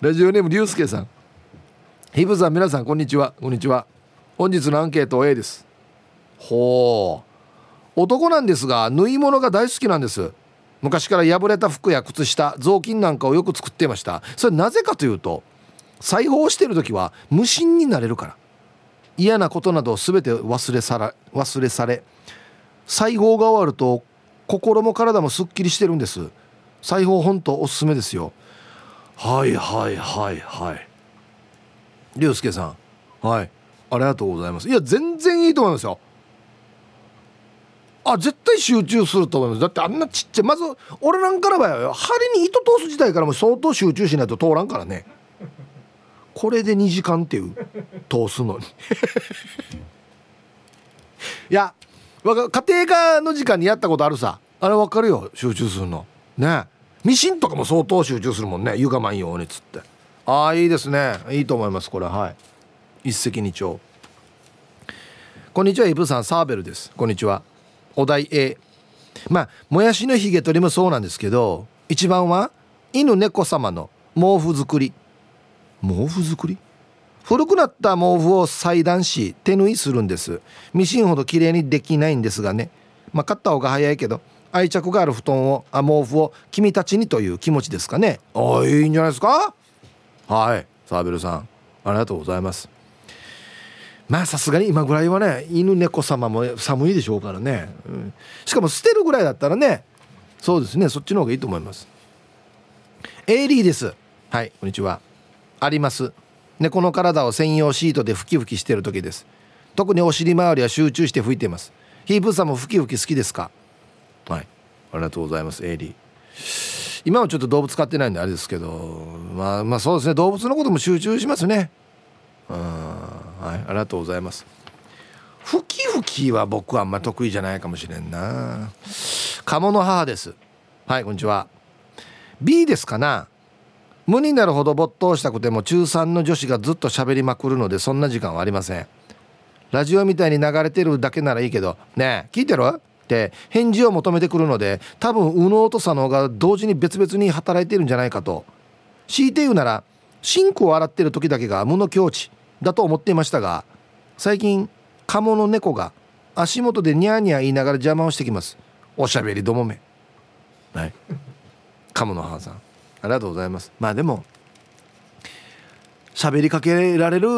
ラジオネームりゅうすけさん。ヒブさん皆さんこんにちは。こんにちは。本日のアンケート A です。ほう。男なんですが縫い物が大好きなんです。昔から破れた服や靴下雑巾なんかをよく作っていました。それなぜかというと裁縫をしてる時は無心になれるから。嫌なことなど全て忘れさら忘れされ。裁縫が終わると心も体もすっきりしてるんです。裁縫本当おすすめですよ。はいはいはいはい。龍介さん。はい。ありがとうございます。いや全然いいと思いますよ。あ絶対集中すると思います。だってあんなちっちゃい。まず俺なんかの場合は針に糸通す自体からも相当集中しないと通らんからね。これで2時間っていう通すのに。[laughs] いや家庭科の時間にやったことあるさ。あれ分かるよ集中するの。ね。ミシンとかも相当集中するもんね。床まんようにつって。ああいいですね。いいと思いますこれ。はい。一石二鳥。こんにちはイブさん。サーベルです。こんにちは。お題 A まあもやしのひげ取りもそうなんですけど一番は犬猫様の毛布作り。毛布作り？古くなった毛布を裁断し手縫いするんです。ミシンほど綺麗にできないんですがね。まあ買った方が早いけど愛着がある布団をあ毛布を君たちにという気持ちですかね。あいいんじゃないですか？はい。サーベルさんありがとうございます。まあさすがに今ぐらいはね犬猫様も寒いでしょうからね、うん、しかも捨てるぐらいだったらねそうですねそっちの方がいいと思います。エイリーです。はいこんにちは。あります。猫の体を専用シートで拭き拭きしてる時です。特にお尻周りは集中して拭いています。ヒープさんも拭き拭き好きですか？はい。ありがとうございますエイリー。今はちょっと動物飼ってないんであれですけどまあまあそうですね。動物のことも集中しますね。うんはい、ありがとうございます。ふきふきは僕はあんま得意じゃないかもしれんな。鴨の母です。はいこんにちは。B ですかな？無になるほど没頭したくても中3の女子がずっと喋りまくるのでそんな時間はありません。ラジオみたいに流れてるだけならいいけど。ねえ聞いてる？って返事を求めてくるので多分右脳と左脳が同時に別々に働いてるんじゃないかと。強いて言うならシンクを洗ってる時だけが無の境地だと思っていましたが最近カモの猫が足元でニャーニャー言いながら邪魔をしてきます。おしゃべりどもめ。はい。カモの母さん。ありがとうございます。まあでも喋りかけられる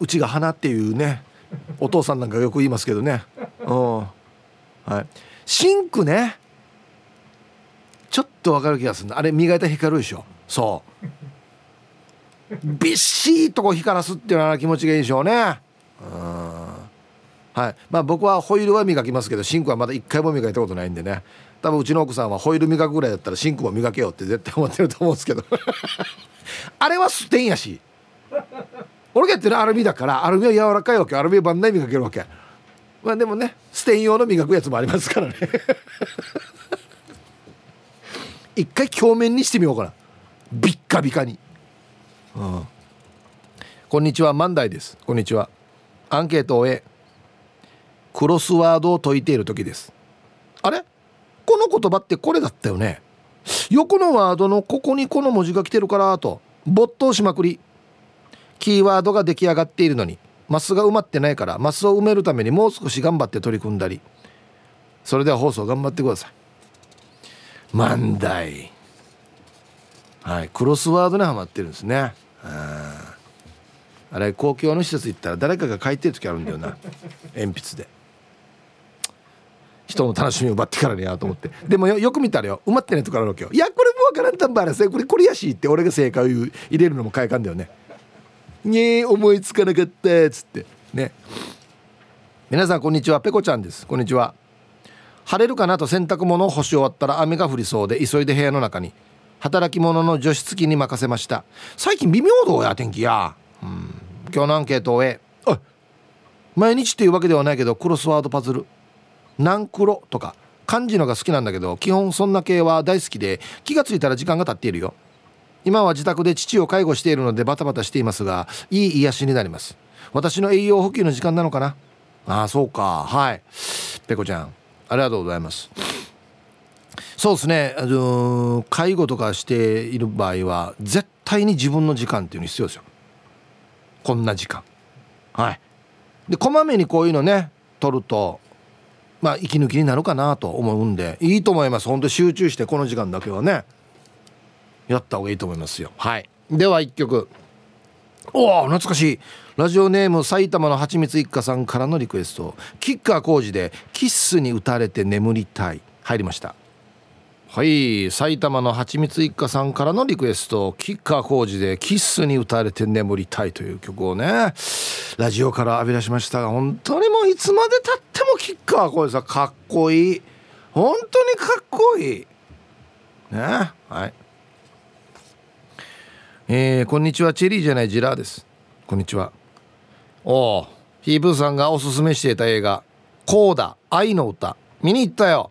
うちが花っていうねお父さんなんかよく言いますけどね。[laughs] うん。はい。シンクねちょっとわかる気がする。あれ磨いたら光るでしょ。そう。[laughs] びっしりとこう光らすっていうような気持ちがいいでしょうね。うんはい。まあ僕はホイールは磨きますけどシンクはまだ一回も磨いたことないんでね。多分うちの奥さんはホイール磨くぐらいだったらシンクも磨けよって絶対思ってると思うんですけど。[laughs] あれはステンやし。俺がやってるアルミだからアルミは柔らかいわけアルミは万内磨けるわけ。まあでもねステン用の磨くやつもありますからね。[laughs] 一回鏡面にしてみようかな。ビッカビカに。うん。こんにちは。万代です。こんにちは。アンケートを終えクロスワードを解いている時です。あれ？この言葉ってこれだったよね。横のワードのここにこの文字が来てるからと没頭しまくり。キーワードが出来上がっているのにマスが埋まってないからマスを埋めるためにもう少し頑張って取り組んだり。それでは放送頑張ってください。万代はいクロスワードにはまってるんですね。あれ公共の施設行ったら誰かが書いてる時あるんだよな。鉛筆で。人の楽しみを奪ってからにやと思って。でもよく見たらよ埋まってないとこあるわけよ。いやこれもわからんたんばらせこれこれやしって俺が正解を入れるのも快感だよね。ねえ思いつかなかったっつって。ね。皆さんこんにちは。ペコちゃんです。こんにちは。晴れるかなと洗濯物を干し終わったら雨が降りそうで急いで部屋の中に。働き者の除湿機に任せました。最近微妙どうや天気やうん。今日のアンケートを終え。毎日っていうわけではないけどクロスワードパズル。何クロとか漢字のが好きなんだけど基本そんな系は大好きで気がついたら時間が経っているよ。今は自宅で父を介護しているのでバタバタしていますがいい癒しになります。私の栄養補給の時間なのかな？ああそうか。はい。ペコちゃんありがとうございます。そうですね。あのー、介護とかしている場合は絶対に自分の時間っていうの必要ですよ。こんな時間。はい。でこまめにこういうのね取るとまあ息抜きになるかなと思うんでいいと思います。本当集中してこの時間だけはね。やった方がいいと思いますよ。はい。では1曲。おお懐かしい。ラジオネーム埼玉のはちみつ一家さんからのリクエスト。キッカー工事でキッスに打たれて眠りたい。入りましたはい埼玉のはちみつ一家さんからのリクエストキッカー工事でキッスに打たれて眠りたいという曲をねラジオから浴び出しましたが本当にもういつまでたってもキッカー工事さかっこいい。本当にかっこいい。ねはい。えー、こんにちはチェリーじゃないジラーです。こんにちは。おおヒープーさんがおすすめしていた映画「コーダ愛の歌」見に行ったよ。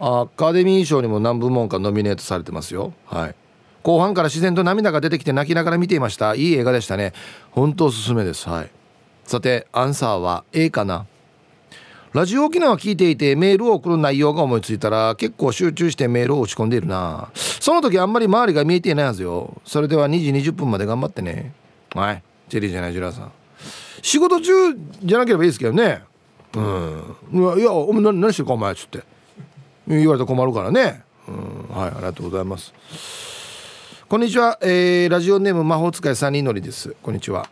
アカデミー賞にも何部門かノミネートされてますよ。はい。後半から自然と涙が出てきて泣きながら見ていました。いい映画でしたね。本当おすすめです。はい。さてアンサーは A かな。ラジオ沖縄聞いていてメールを送る内容が思いついたら結構集中してメールを打ち込んでいるな。その時あんまり周りが見えていないはずよ。それでは2時20分まで頑張ってね。はい。チェリーじゃないジュラさん。仕事中じゃなければいいですけどね。うん。いやお前何してるかお前っつって。言われたら困るからね、うん、はいありがとうございます。こんにちは、えー、ラジオネーム魔法使い3人乗りです。こんにちは。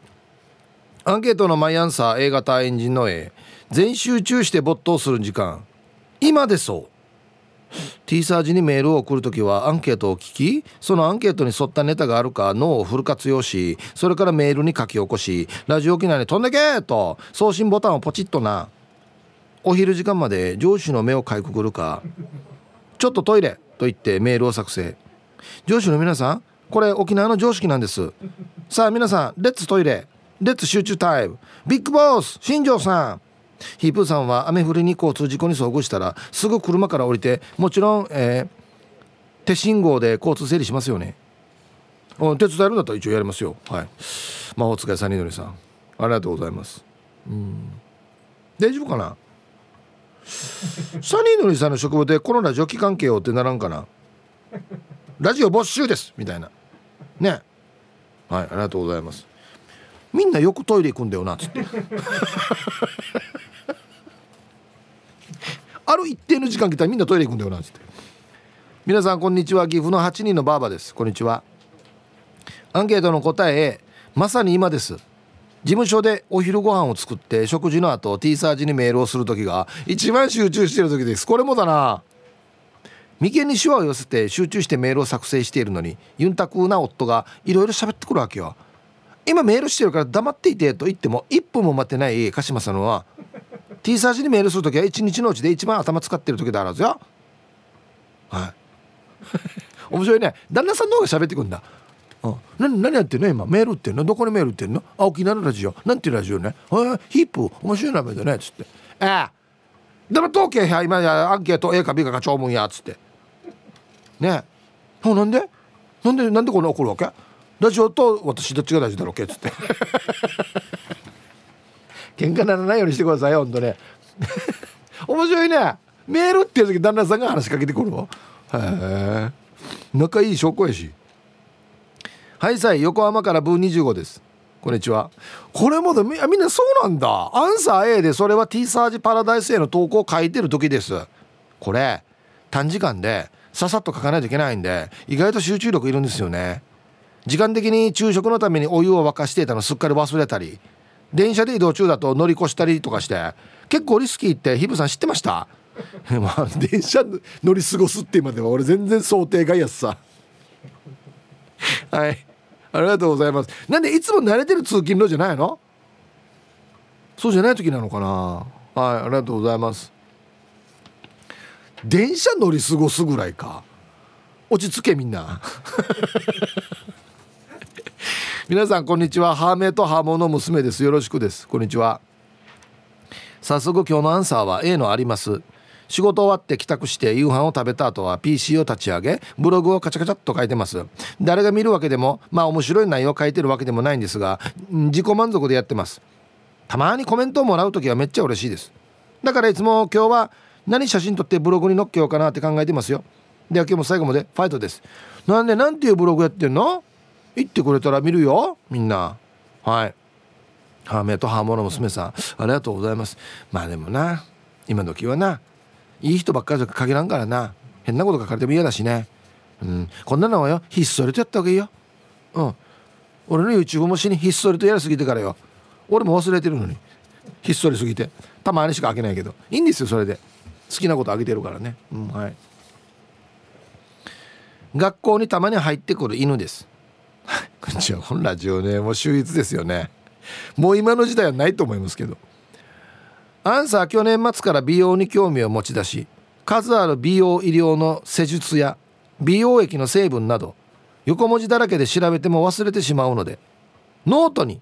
アンケートのマイアンサー A 型エンジンの A 全集中して没頭する時間。今でそう。T サージにメールを送るときはアンケートを聞きそのアンケートに沿ったネタがあるか脳をフル活用しそれからメールに書き起こしラジオ機内に飛んでけと送信ボタンをポチッとな。お昼時間まで上司の目をかいくぐるかちょっとトイレと言ってメールを作成。上司の皆さんこれ沖縄の常識なんです。さあ皆さんレッツトイレレッツ集中タイム。ビッグボス新庄さん。ヒープーさんは雨降りに交通事故に遭遇したらすぐ車から降りてもちろん、えー、手信号で交通整理しますよね。手伝えるんだったら一応やりますよ。はい。魔法使いサニーのりさん。ありがとうございます。うん。大丈夫かな？サニーのりさんの職場でこのラジオ機関係をってならんかな？ラジオ没収ですみたいな。ね。はいありがとうございます。みんなよくトイレ行くんだよなっつって。[laughs] ある一定の時間来たらみんなトイレ行くんだよなっつって。皆さんこんにちは。岐阜の8人のばあばです。こんにちは。アンケートの答えまさに今です。事務所でお昼ご飯を作って食事の後 T サージにメールをする時が一番集中してる時です。これもだな。眉間に手話を寄せて集中してメールを作成しているのにユンタクな夫がいろいろ喋ってくるわけよ。今メールしてるから黙っていてと言っても1分も待ってない鹿島さんは T サージにメールする時は1日のうちで一番頭使ってる時であるはずよ。はい。面白いね。旦那さんの方が喋ってくんだ。うん、何やってんの？今？メールってんの？どこにメールってんの？あ沖縄のラジオ。なんていうラジオね？ヒープ？面白い名前だねっつって。ええでも統計や今やアンケート A か B かが長文やっつって。ねえ。なんで？なんでなんでこんな怒るわけ？ラジオと私どっちが大事だろうけっつって。[laughs] 喧嘩ならないようにしてくださいよほんとね。[laughs] 面白いね。メールっていう時旦那さんが話しかけてくるわへえ。仲いい証拠やし。はいさい横浜からブー25です。こんにちは。これもでみんなそうなんだ。アンサー A でそれは T サージパラダイスへの投稿を書いてる時です。これ短時間でささっと書かないといけないんで意外と集中力いるんですよね。時間的に昼食のためにお湯を沸かしていたのすっかり忘れたり電車で移動中だと乗り越したりとかして結構リスキーってヒブさん知ってました？[laughs] 電車乗り過ごすって今では俺全然想定外やつさ。はい。ありがとうございます。なんでいつも慣れてる通勤路じゃないの？そうじゃない時なのかな？はいありがとうございます。電車乗り過ごすぐらいか。落ち着けみんな。[laughs] 皆さんこんにちは。ハーメイとハーモの娘です。よろしくです。こんにちは。早速今日のアンサーは A のあります。仕事終わって帰宅して夕飯を食べた後は PC を立ち上げブログをカチャカチャっと書いてます。誰が見るわけでもまあ面白い内容を書いてるわけでもないんですが自己満足でやってます。たまにコメントをもらう時はめっちゃ嬉しいです。だからいつも今日は何写真撮ってブログに載っけようかなって考えてますよ。では今日も最後までファイトです。なんでなんていうブログやってんの？言ってくれたら見るよみんな。はい。ハーメイとハーモの娘さんありがとうございます。まあでもな今時はないい人ばっかりと限らんからな。変なこと書かれても嫌だしね。うん。こんなのはよひっそりとやった方がいいよ。うん。俺の YouTube もしにひっそりとやりすぎてからよ。俺も忘れてるのに。ひっそりすぎて。たまにしか開けないけど。いいんですよそれで。好きなことあげてるからね。うんはい。学校にたまに入ってくる犬です。[laughs] こんにちは本ラジオねもう秀逸ですよね。もう今の時代はないと思いますけど。アンサー去年末から美容に興味を持ち出し数ある美容医療の施術や美容液の成分など横文字だらけで調べても忘れてしまうのでノートに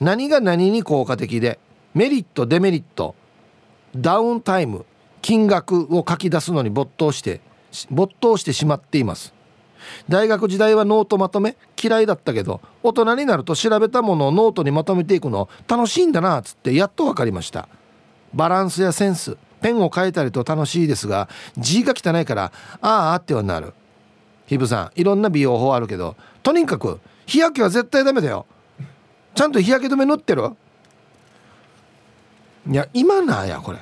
何が何に効果的でメリットデメリットダウンタイム金額を書き出すのに没頭して没頭してしまっています。大学時代はノートまとめ嫌いだったけど大人になると調べたものをノートにまとめていくの楽しいんだなっつってやっと分かりました。バランスやセンスペンを変えたりと楽しいですが字が汚いからああってはなる。ヒブさんいろんな美容法あるけどとにかく日焼けは絶対ダメだよ。ちゃんと日焼け止め塗ってる？いや今なんやこれ。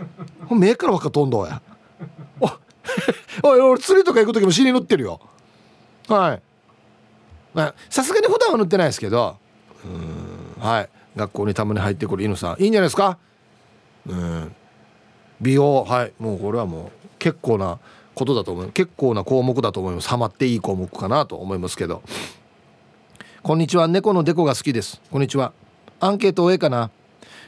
目から分かっとんどうや。お [laughs] おい俺釣りとか行く時も尻塗ってるよ。はい。さすがに普段は塗ってないですけど。うんはい。学校にたまに入ってくる犬さんいいんじゃないですか？うん。美容はい。もうこれはもう結構なことだと思う結構な項目だと思います。ハマっていい項目かなと思いますけど。こんにちは。猫のデコが好きです。こんにちは。アンケートええかな。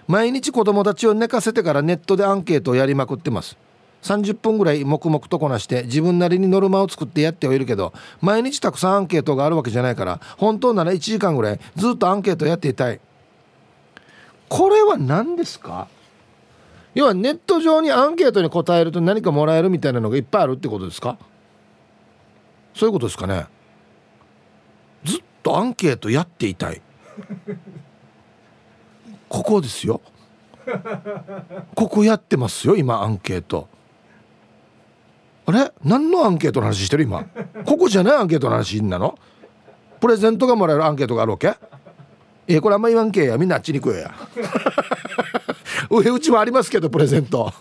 毎日子供たちを寝かせてからネットでアンケートをやりまくってます。30分ぐらい黙々とこなして自分なりにノルマを作ってやってはいるけど毎日たくさんアンケートがあるわけじゃないから本当なら1時間ぐらいずっとアンケートやっていたい。これは何ですか？要はネット上にアンケートに答えると何かもらえるみたいなのがいっぱいあるってことですか？そういうことですかね？ずっとアンケートやっていたい。[laughs] ここですよ。ここやってますよ今アンケート。あれ？何のアンケートの話してる今？ここじゃないアンケートの話なの？プレゼントがもらえるアンケートがあるわけ？えこれあんま言わんけや。みんなあっちに行くや。上うちもありますけどプレゼント。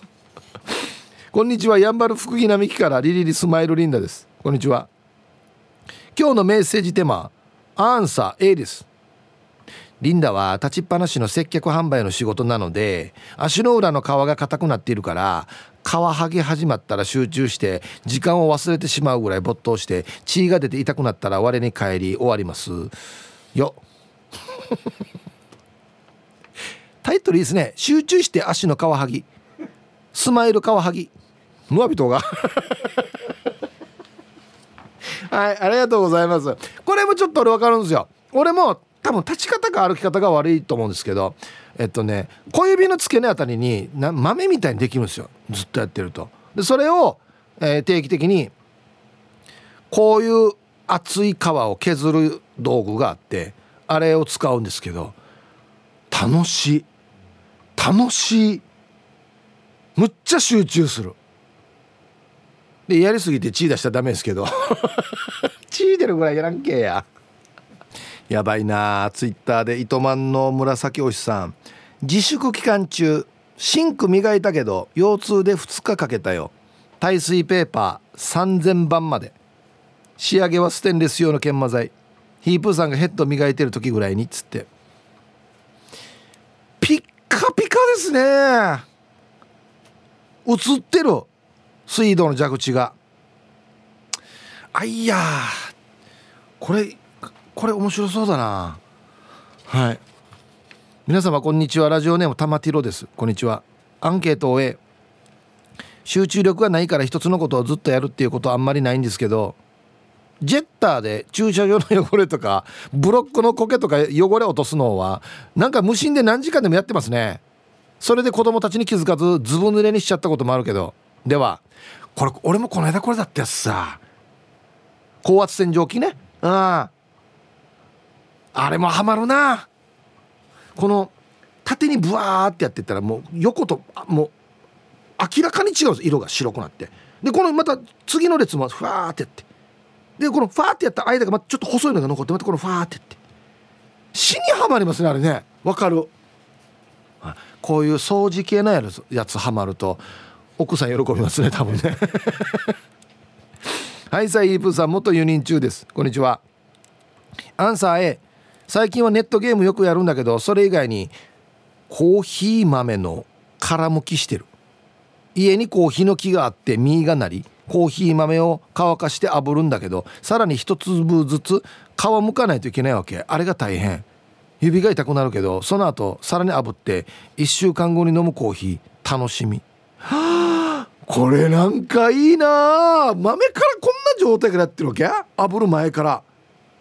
こんにちは。やんばる福木並木からリリリスマイルリンダです。こんにちは。今日のメッセージテーマアンサー A です。リンダは立ちっぱなしの接客販売の仕事なので足の裏の皮が硬くなっているから皮剥げ始まったら集中して時間を忘れてしまうぐらい没頭して血が出て痛くなったら我に帰り終わります。よトルいいですね。集中して足の皮剥ぎ。スマイル皮剥ぎ。ムアビトが。はいありがとうございます。これもちょっと俺分かるんですよ。俺も多分立ち方か歩き方が悪いと思うんですけどえっとね小指の付け根あたりにな豆みたいにできるんですよ。ずっとやってると。でそれを、えー、定期的にこういう厚い皮を削る道具があってあれを使うんですけど楽しい。楽しい。むっちゃ集中する。でやりすぎて血出したらダメですけど。[laughs] 血出るぐらいやらんけや。やばいな。ツイッターで糸満の紫推しさん。自粛期間中シンク磨いたけど腰痛で2日かけたよ。耐水ペーパー3000番まで。仕上げはステンレス用の研磨剤。ヒープーさんがヘッド磨いてる時ぐらいにっつって。ピッカピカですね。映ってる。水道の蛇口が。あいや。これこれ面白そうだな。はい。皆様こんにちは。ラジオネーム玉ティロです。こんにちは。アンケートを終え集中力がないから一つのことをずっとやるっていうことはあんまりないんですけどジェッターで駐車場の汚れとかブロックの苔とか汚れ落とすのはなんか無心で何時間でもやってますね。それで子供たちに気づかずずぶ濡れにしちゃったこともあるけど。ではこれ俺もこの間これだったやつさ。高圧洗浄機ね。ああれもハマるな。この縦にブワーってやってったらもう横ともう明らかに違うんです色が白くなって。でこのまた次の列もふわーってやって。でこのファーってやった間がまちょっと細いのが残ってまたこのファーってやって。死にはまりますねあれね。わかる。こういう掃除系のやつやつはまると奥さん喜びますね多分ね。[laughs] はいさあイープーさん元輸入中です。こんにちは。アンサー A 最近はネットゲームよくやるんだけどそれ以外にコーヒー豆の殻むきしてる。家にコーヒーの木があって実がなりコーヒー豆を乾かして炙るんだけどさらに一粒ずつ皮むかないといけないわけ。あれが大変。指が痛くなるけどその後さらに炙って1週間後に飲むコーヒー。楽しみ。は [gasps] あこれなんかいいな。豆からこんな状態からやってるわけ？炙る前から。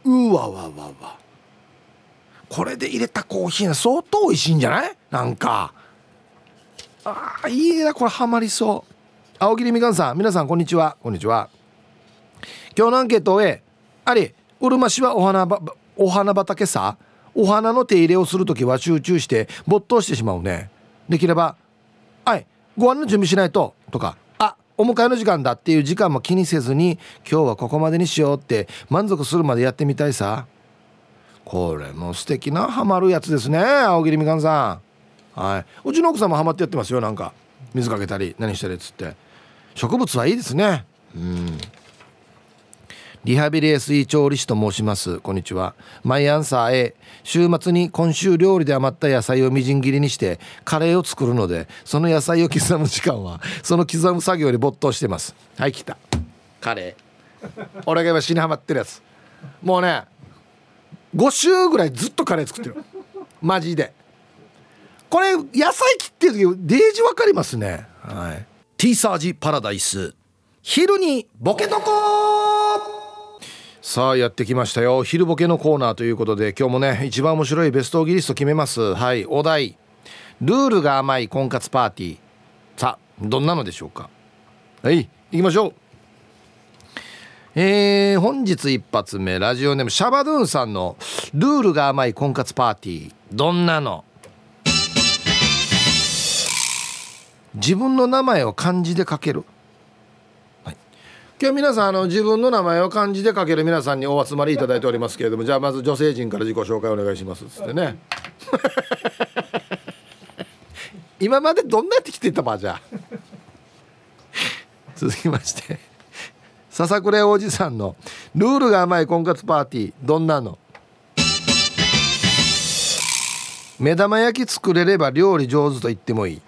うわわわわ。これで入れたコーヒー相当美味しいんじゃない？なんか。ああいいなこれハマりそう。青桐みかんさん皆さんこんにちは。こんにちは。今日のアンケートを終えありうるま市はお花ばお花畑さ？お花の手入れをする時は集中して没頭してしまうね。できれば「はいご飯の準備しないと」とか「あお迎えの時間だ」っていう時間も気にせずに今日はここまでにしようって満足するまでやってみたいさ。これも素敵なハマるやつですね青桐みかんさん。はい。うちの奥さんもハマってやってますよなんか。水かけたり何したりっつって。植物はいいですね。うん。リハビリ SE 調理師と申します。こんにちは。毎朝 A 週末に今週料理で余った野菜をみじん切りにしてカレーを作るのでその野菜を刻む時間は [laughs] その刻む作業に没頭してます。はい来た。カレー。俺が今死にはまってるやつ。もうね5週ぐらいずっとカレー作ってる。マジで。これ野菜切ってる時デージ分かりますね。はい。T サージパラダイス。昼にボケとこさあやってきましたよ。昼ボケのコーナーということで今日もね一番面白いベストギリスト決めます。はいお題。ルールが甘い婚活パーティー。さあどんなのでしょうか。はい行きましょう。えー、本日一発目ラジオネームシャバドゥンさんのルールが甘い婚活パーティー。どんなの？自分の名前を漢字で書ける、今日皆さんあの自分の名前を漢字で書ける皆さんにお集まりいただいておりますけれどもじゃあまず女性陣から自己紹介お願いしますっつってね。[laughs] 今までどんなやってきてたばじゃあ。[laughs] 続きまして。笹倉おじさんのルールが甘い婚活パーティーどんなの？目玉焼き作れれば料理上手と言ってもいい。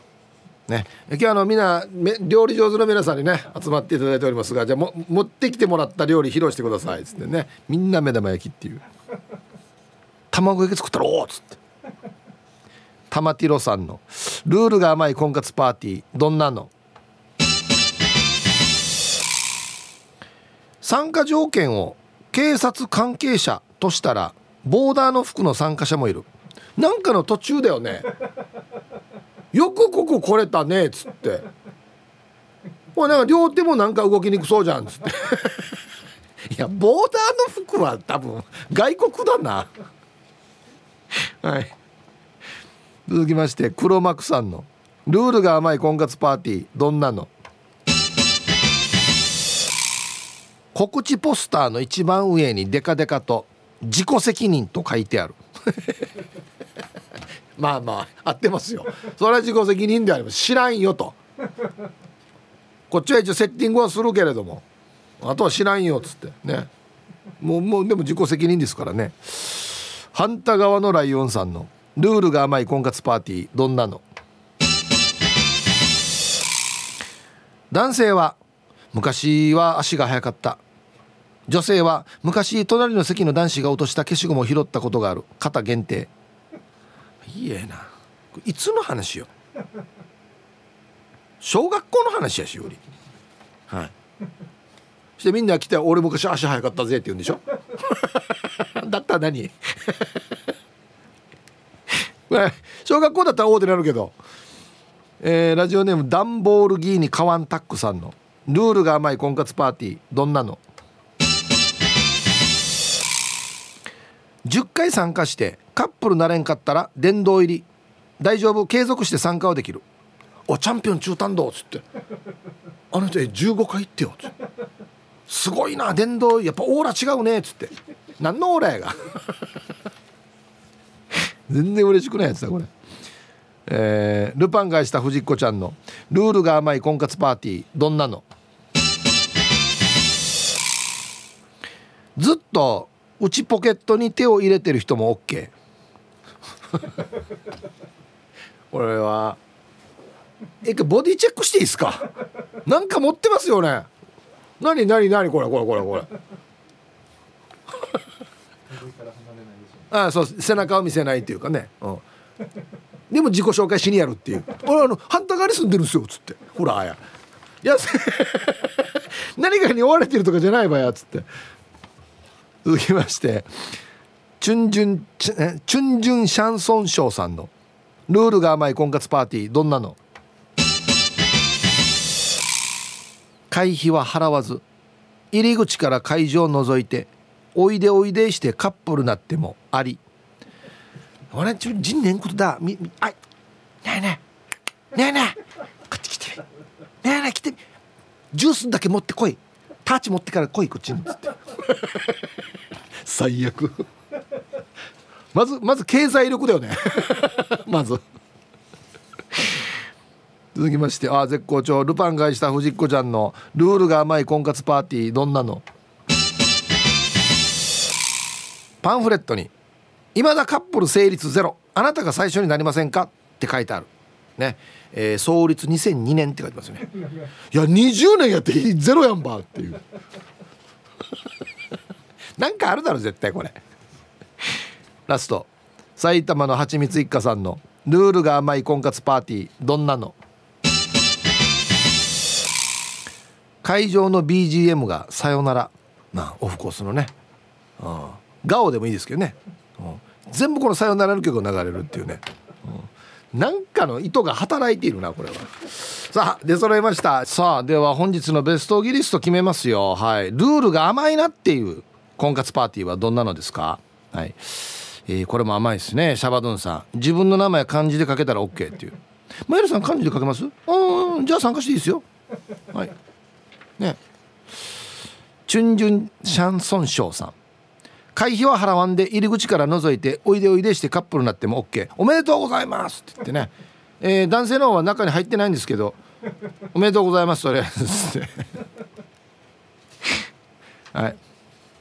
ね、今日あのみんな料理上手の皆さんにね集まっていただいておりますがじゃあも持ってきてもらった料理披露してくださいっつってね。みんな目玉焼きっていう。卵焼き作ったろっつって。玉ティロさんの。ルールが甘い婚活パーティー。どんなの？参加条件を警察関係者としたらボーダーの服の参加者もいる。なんかの途中だよね。よくここ来れたねっつって。もうなんか両手もなんか動きにくそうじゃんっつって。[laughs] いやボーダーの服は多分外国だな。はい。続きまして黒幕さんの。ルールが甘い婚活パーティーどんなの？告知ポスターの一番上にデカデカと自己責任と書いてある。まあまあ合ってますよ。それは自己責任であります。知らんよと。こっちは一応セッティングはするけれども。あとは知らんよっつって。ね。もうもうでも自己責任ですからね。反対側のライオンさんのルールが甘い婚活パーティー。どんなの？男性は昔は足が速かった。女性は昔隣の席の男子が落とした消しゴムを拾ったことがある。肩限定。いえな。いつの話よ。小学校の話やしより。はい。してみんな来て「俺昔足早かったぜ」って言うんでしょ？[laughs] だったら何？[laughs] 小学校だったら大手になるけど、えー、ラジオネームダンボールギーニカワンタックさんの「ルールが甘い婚活パーティー。どんなの?」10回参加してカップルなれんかったら殿堂入り。大丈夫。継続して参加はできる。おチャンピオン中短道。っつって。あの人15回行ってよ。っつって。すごいな。電動やっぱオーラ違うね。っつって。何のオーラやが。[laughs] 全然嬉しくないやつだこれ。えー、ルパンがした藤子ちゃんのルールが甘い婚活パーティー。どんなの？ずっと内ポケットに手を入れてる人も OK これはえボディチェックしていいですか？なんか持ってますよね？何何何これこれこれこれ。ああそう背中を見せないっていうかね、うん、でも自己紹介しにやるっていう「俺あの反対側に住んでるんですよ」っつって「ほらあや」いや [laughs] 何かに追われてるとかじゃないわやっつって。続きましてチュンジュンチュンジュンシャンソンショーさんの「ルールが甘い婚活パーティーどんなの?」会費は払わず入り口から会場を覗いておいでおいでしてカップルなってもあり。俺ちょ人年ことだ。みみあいねえねえねえねえこっち来て。ねえねえ来て。ジュースだけ持ってこい。ターチ持ってから来いこっちに。っつって最悪。まずまず経済力だよね。[laughs] まず。続きましてあ絶好調。ルパン返した藤子ちゃんのルールが甘い婚活パーティー。どんなの？パンフレットに「未だカップル成立ゼロ。あなたが最初になりませんか?」って書いてある。ね。えー、創立2002年って書いてますよね。いや20年やってゼロやんばっていう。[laughs] なんかあるだろ絶対これ。ラスト。埼玉のはちみつ一家さんのルールが甘い婚活パーティーどんなの？会場の BGM が「さよなら」まあオフコースのね、うん、ガオでもいいですけどね、うん、全部この「さよなら」の曲が流れるっていうね、うん、なんかの意図が働いているなこれは。さあ出揃いました。さあでは本日のベストギリスト決めますよ。はい。ルールが甘いなっていう婚活パーティーはどんなのですか？はい、えー、これも甘いですね。シャバドゥンさん。自分の名前漢字で書けたら OK っていう。マイルさん漢字で書けます？うんじゃあ参加していいですよ。はい。ね。チュンジュンシャンソンショーさん。会費は払わんで入り口から覗いておいでおいでしてカップルになっても OK おめでとうございますって言ってね、えー、男性の方は中に入ってないんですけどおめでとうございますそれ [laughs] はい。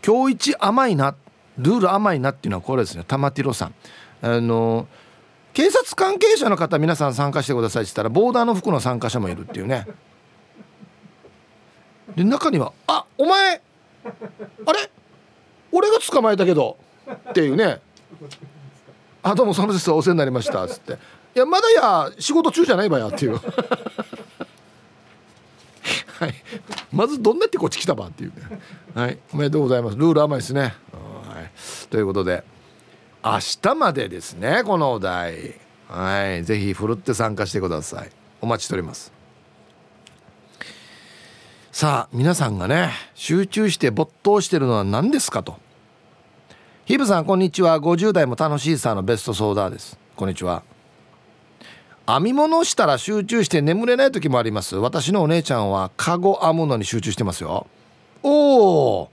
今日一甘いなルール甘いなっていうのはこれですね。玉ティロさん。あの警察関係者の方皆さん参加してくださいって言ったらボーダーの服の参加者もいるっていうね。で中には「あお前あれ？俺が捕まえたけど」っていうね「あどうもその節はお世話になりました」っつって「いやまだや仕事中じゃないばや」っていう。はい。まずどんなってこっち来たばっていうね。はい。おめでとうございます。ルール甘いですね。はい。ということで明日までですねこのお題。はい。ぜひふるって参加してください。お待ちしております。さあ皆さんがね集中して没頭してるのは何ですかと。ヒブさんこんにちは。50代も楽しいさのベストソーダです。こんにちは。編み物したら集中して眠れない時もあります。私のお姉ちゃんはカゴ編むのに集中してますよ。おお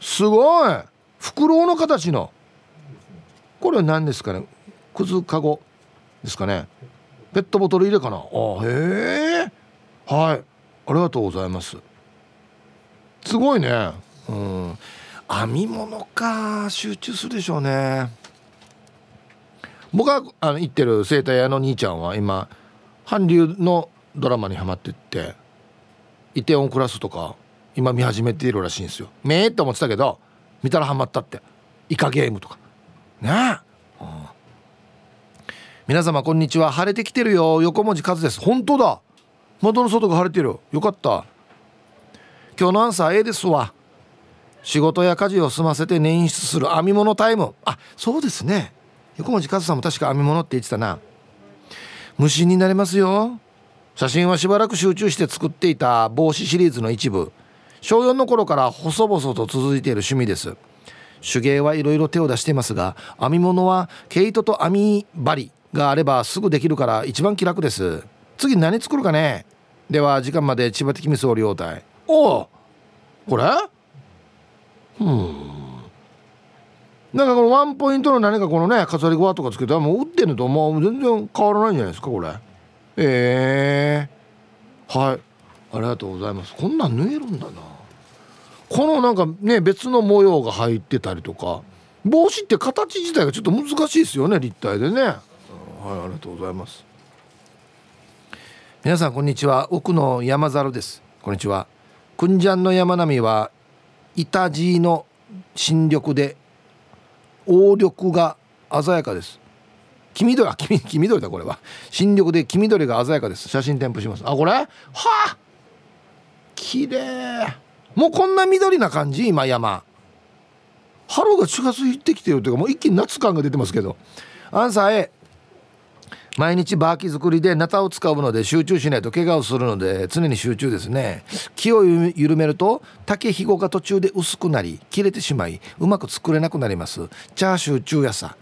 すごい。袋の形の。これ何ですかね？くずかごですかね？ペットボトル入れかな？あへえはい。ありがとうございます。すごいね。うん。編み物か。集中するでしょうね。僕があの行ってる生態屋の兄ちゃんは今韓流のドラマにハマってって「イテオンクラス」とか今見始めているらしいんですよ。めえって思ってたけど見たらハマったって。イカゲームとか。ね。え、うん、皆様こんにちは。晴れてきてるよ。横文字数です。本当だ。窓の外が晴れてる。よかった。今日のアンサー A ですわ。仕事や家事を済ませて捻出する編み物タイム。あそうですね。横文字和さんも確か編み物って言ってたな。無心になりますよ。写真はしばらく集中して作っていた帽子シリーズの一部。小4の頃から細々と続いている趣味です。手芸はいろいろ手を出していますが編み物は毛糸と編み針があればすぐできるから一番気楽です。次何作るかね。では時間まで千葉的味噌両体おおこれ？うん。なんかこのワンポイントの何かこのね飾りごわとかつけたらもう売ってんのともう全然変わらないんじゃないですかこれ。ええー、はい。ありがとうございます。こんなん縫えるんだな。このなんかね別の模様が入ってたりとか帽子って形自体がちょっと難しいですよね立体でね。はいありがとうございます。皆さんこんにちは。奥の山猿です。こんにちは。くんじゃんの山並みは板地の新緑で黄緑が鮮やかです。黄緑あ黄黄緑だこれは。新緑で黄緑が鮮やかです。写真添付します。あこれ？はあ！綺麗。もうこんな緑な感じ？今山。春が近づいてきてるというかもう一気に夏感が出てますけど。アンサー A 毎日バーキ作りでナタを使うので集中しないと怪我をするので常に集中ですね。気を緩めると竹ひごが途中で薄くなり切れてしまいうまく作れなくなります。チャーシュー中やさ。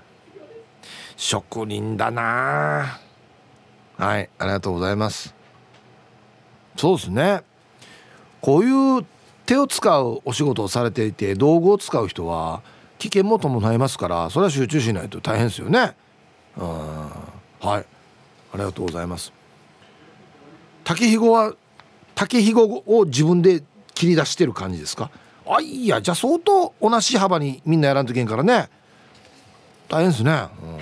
職人だな。はいありがとうございます。そうですね。こういう手を使うお仕事をされていて道具を使う人は危険も伴いますからそれは集中しないと大変ですよね。うん。はい。ありがとうございます。竹ひごは竹ひごを自分で切り出してる感じですか？あいや。じゃあ相当同じ幅にみんなやらんといけんからね。大変ですね、うん。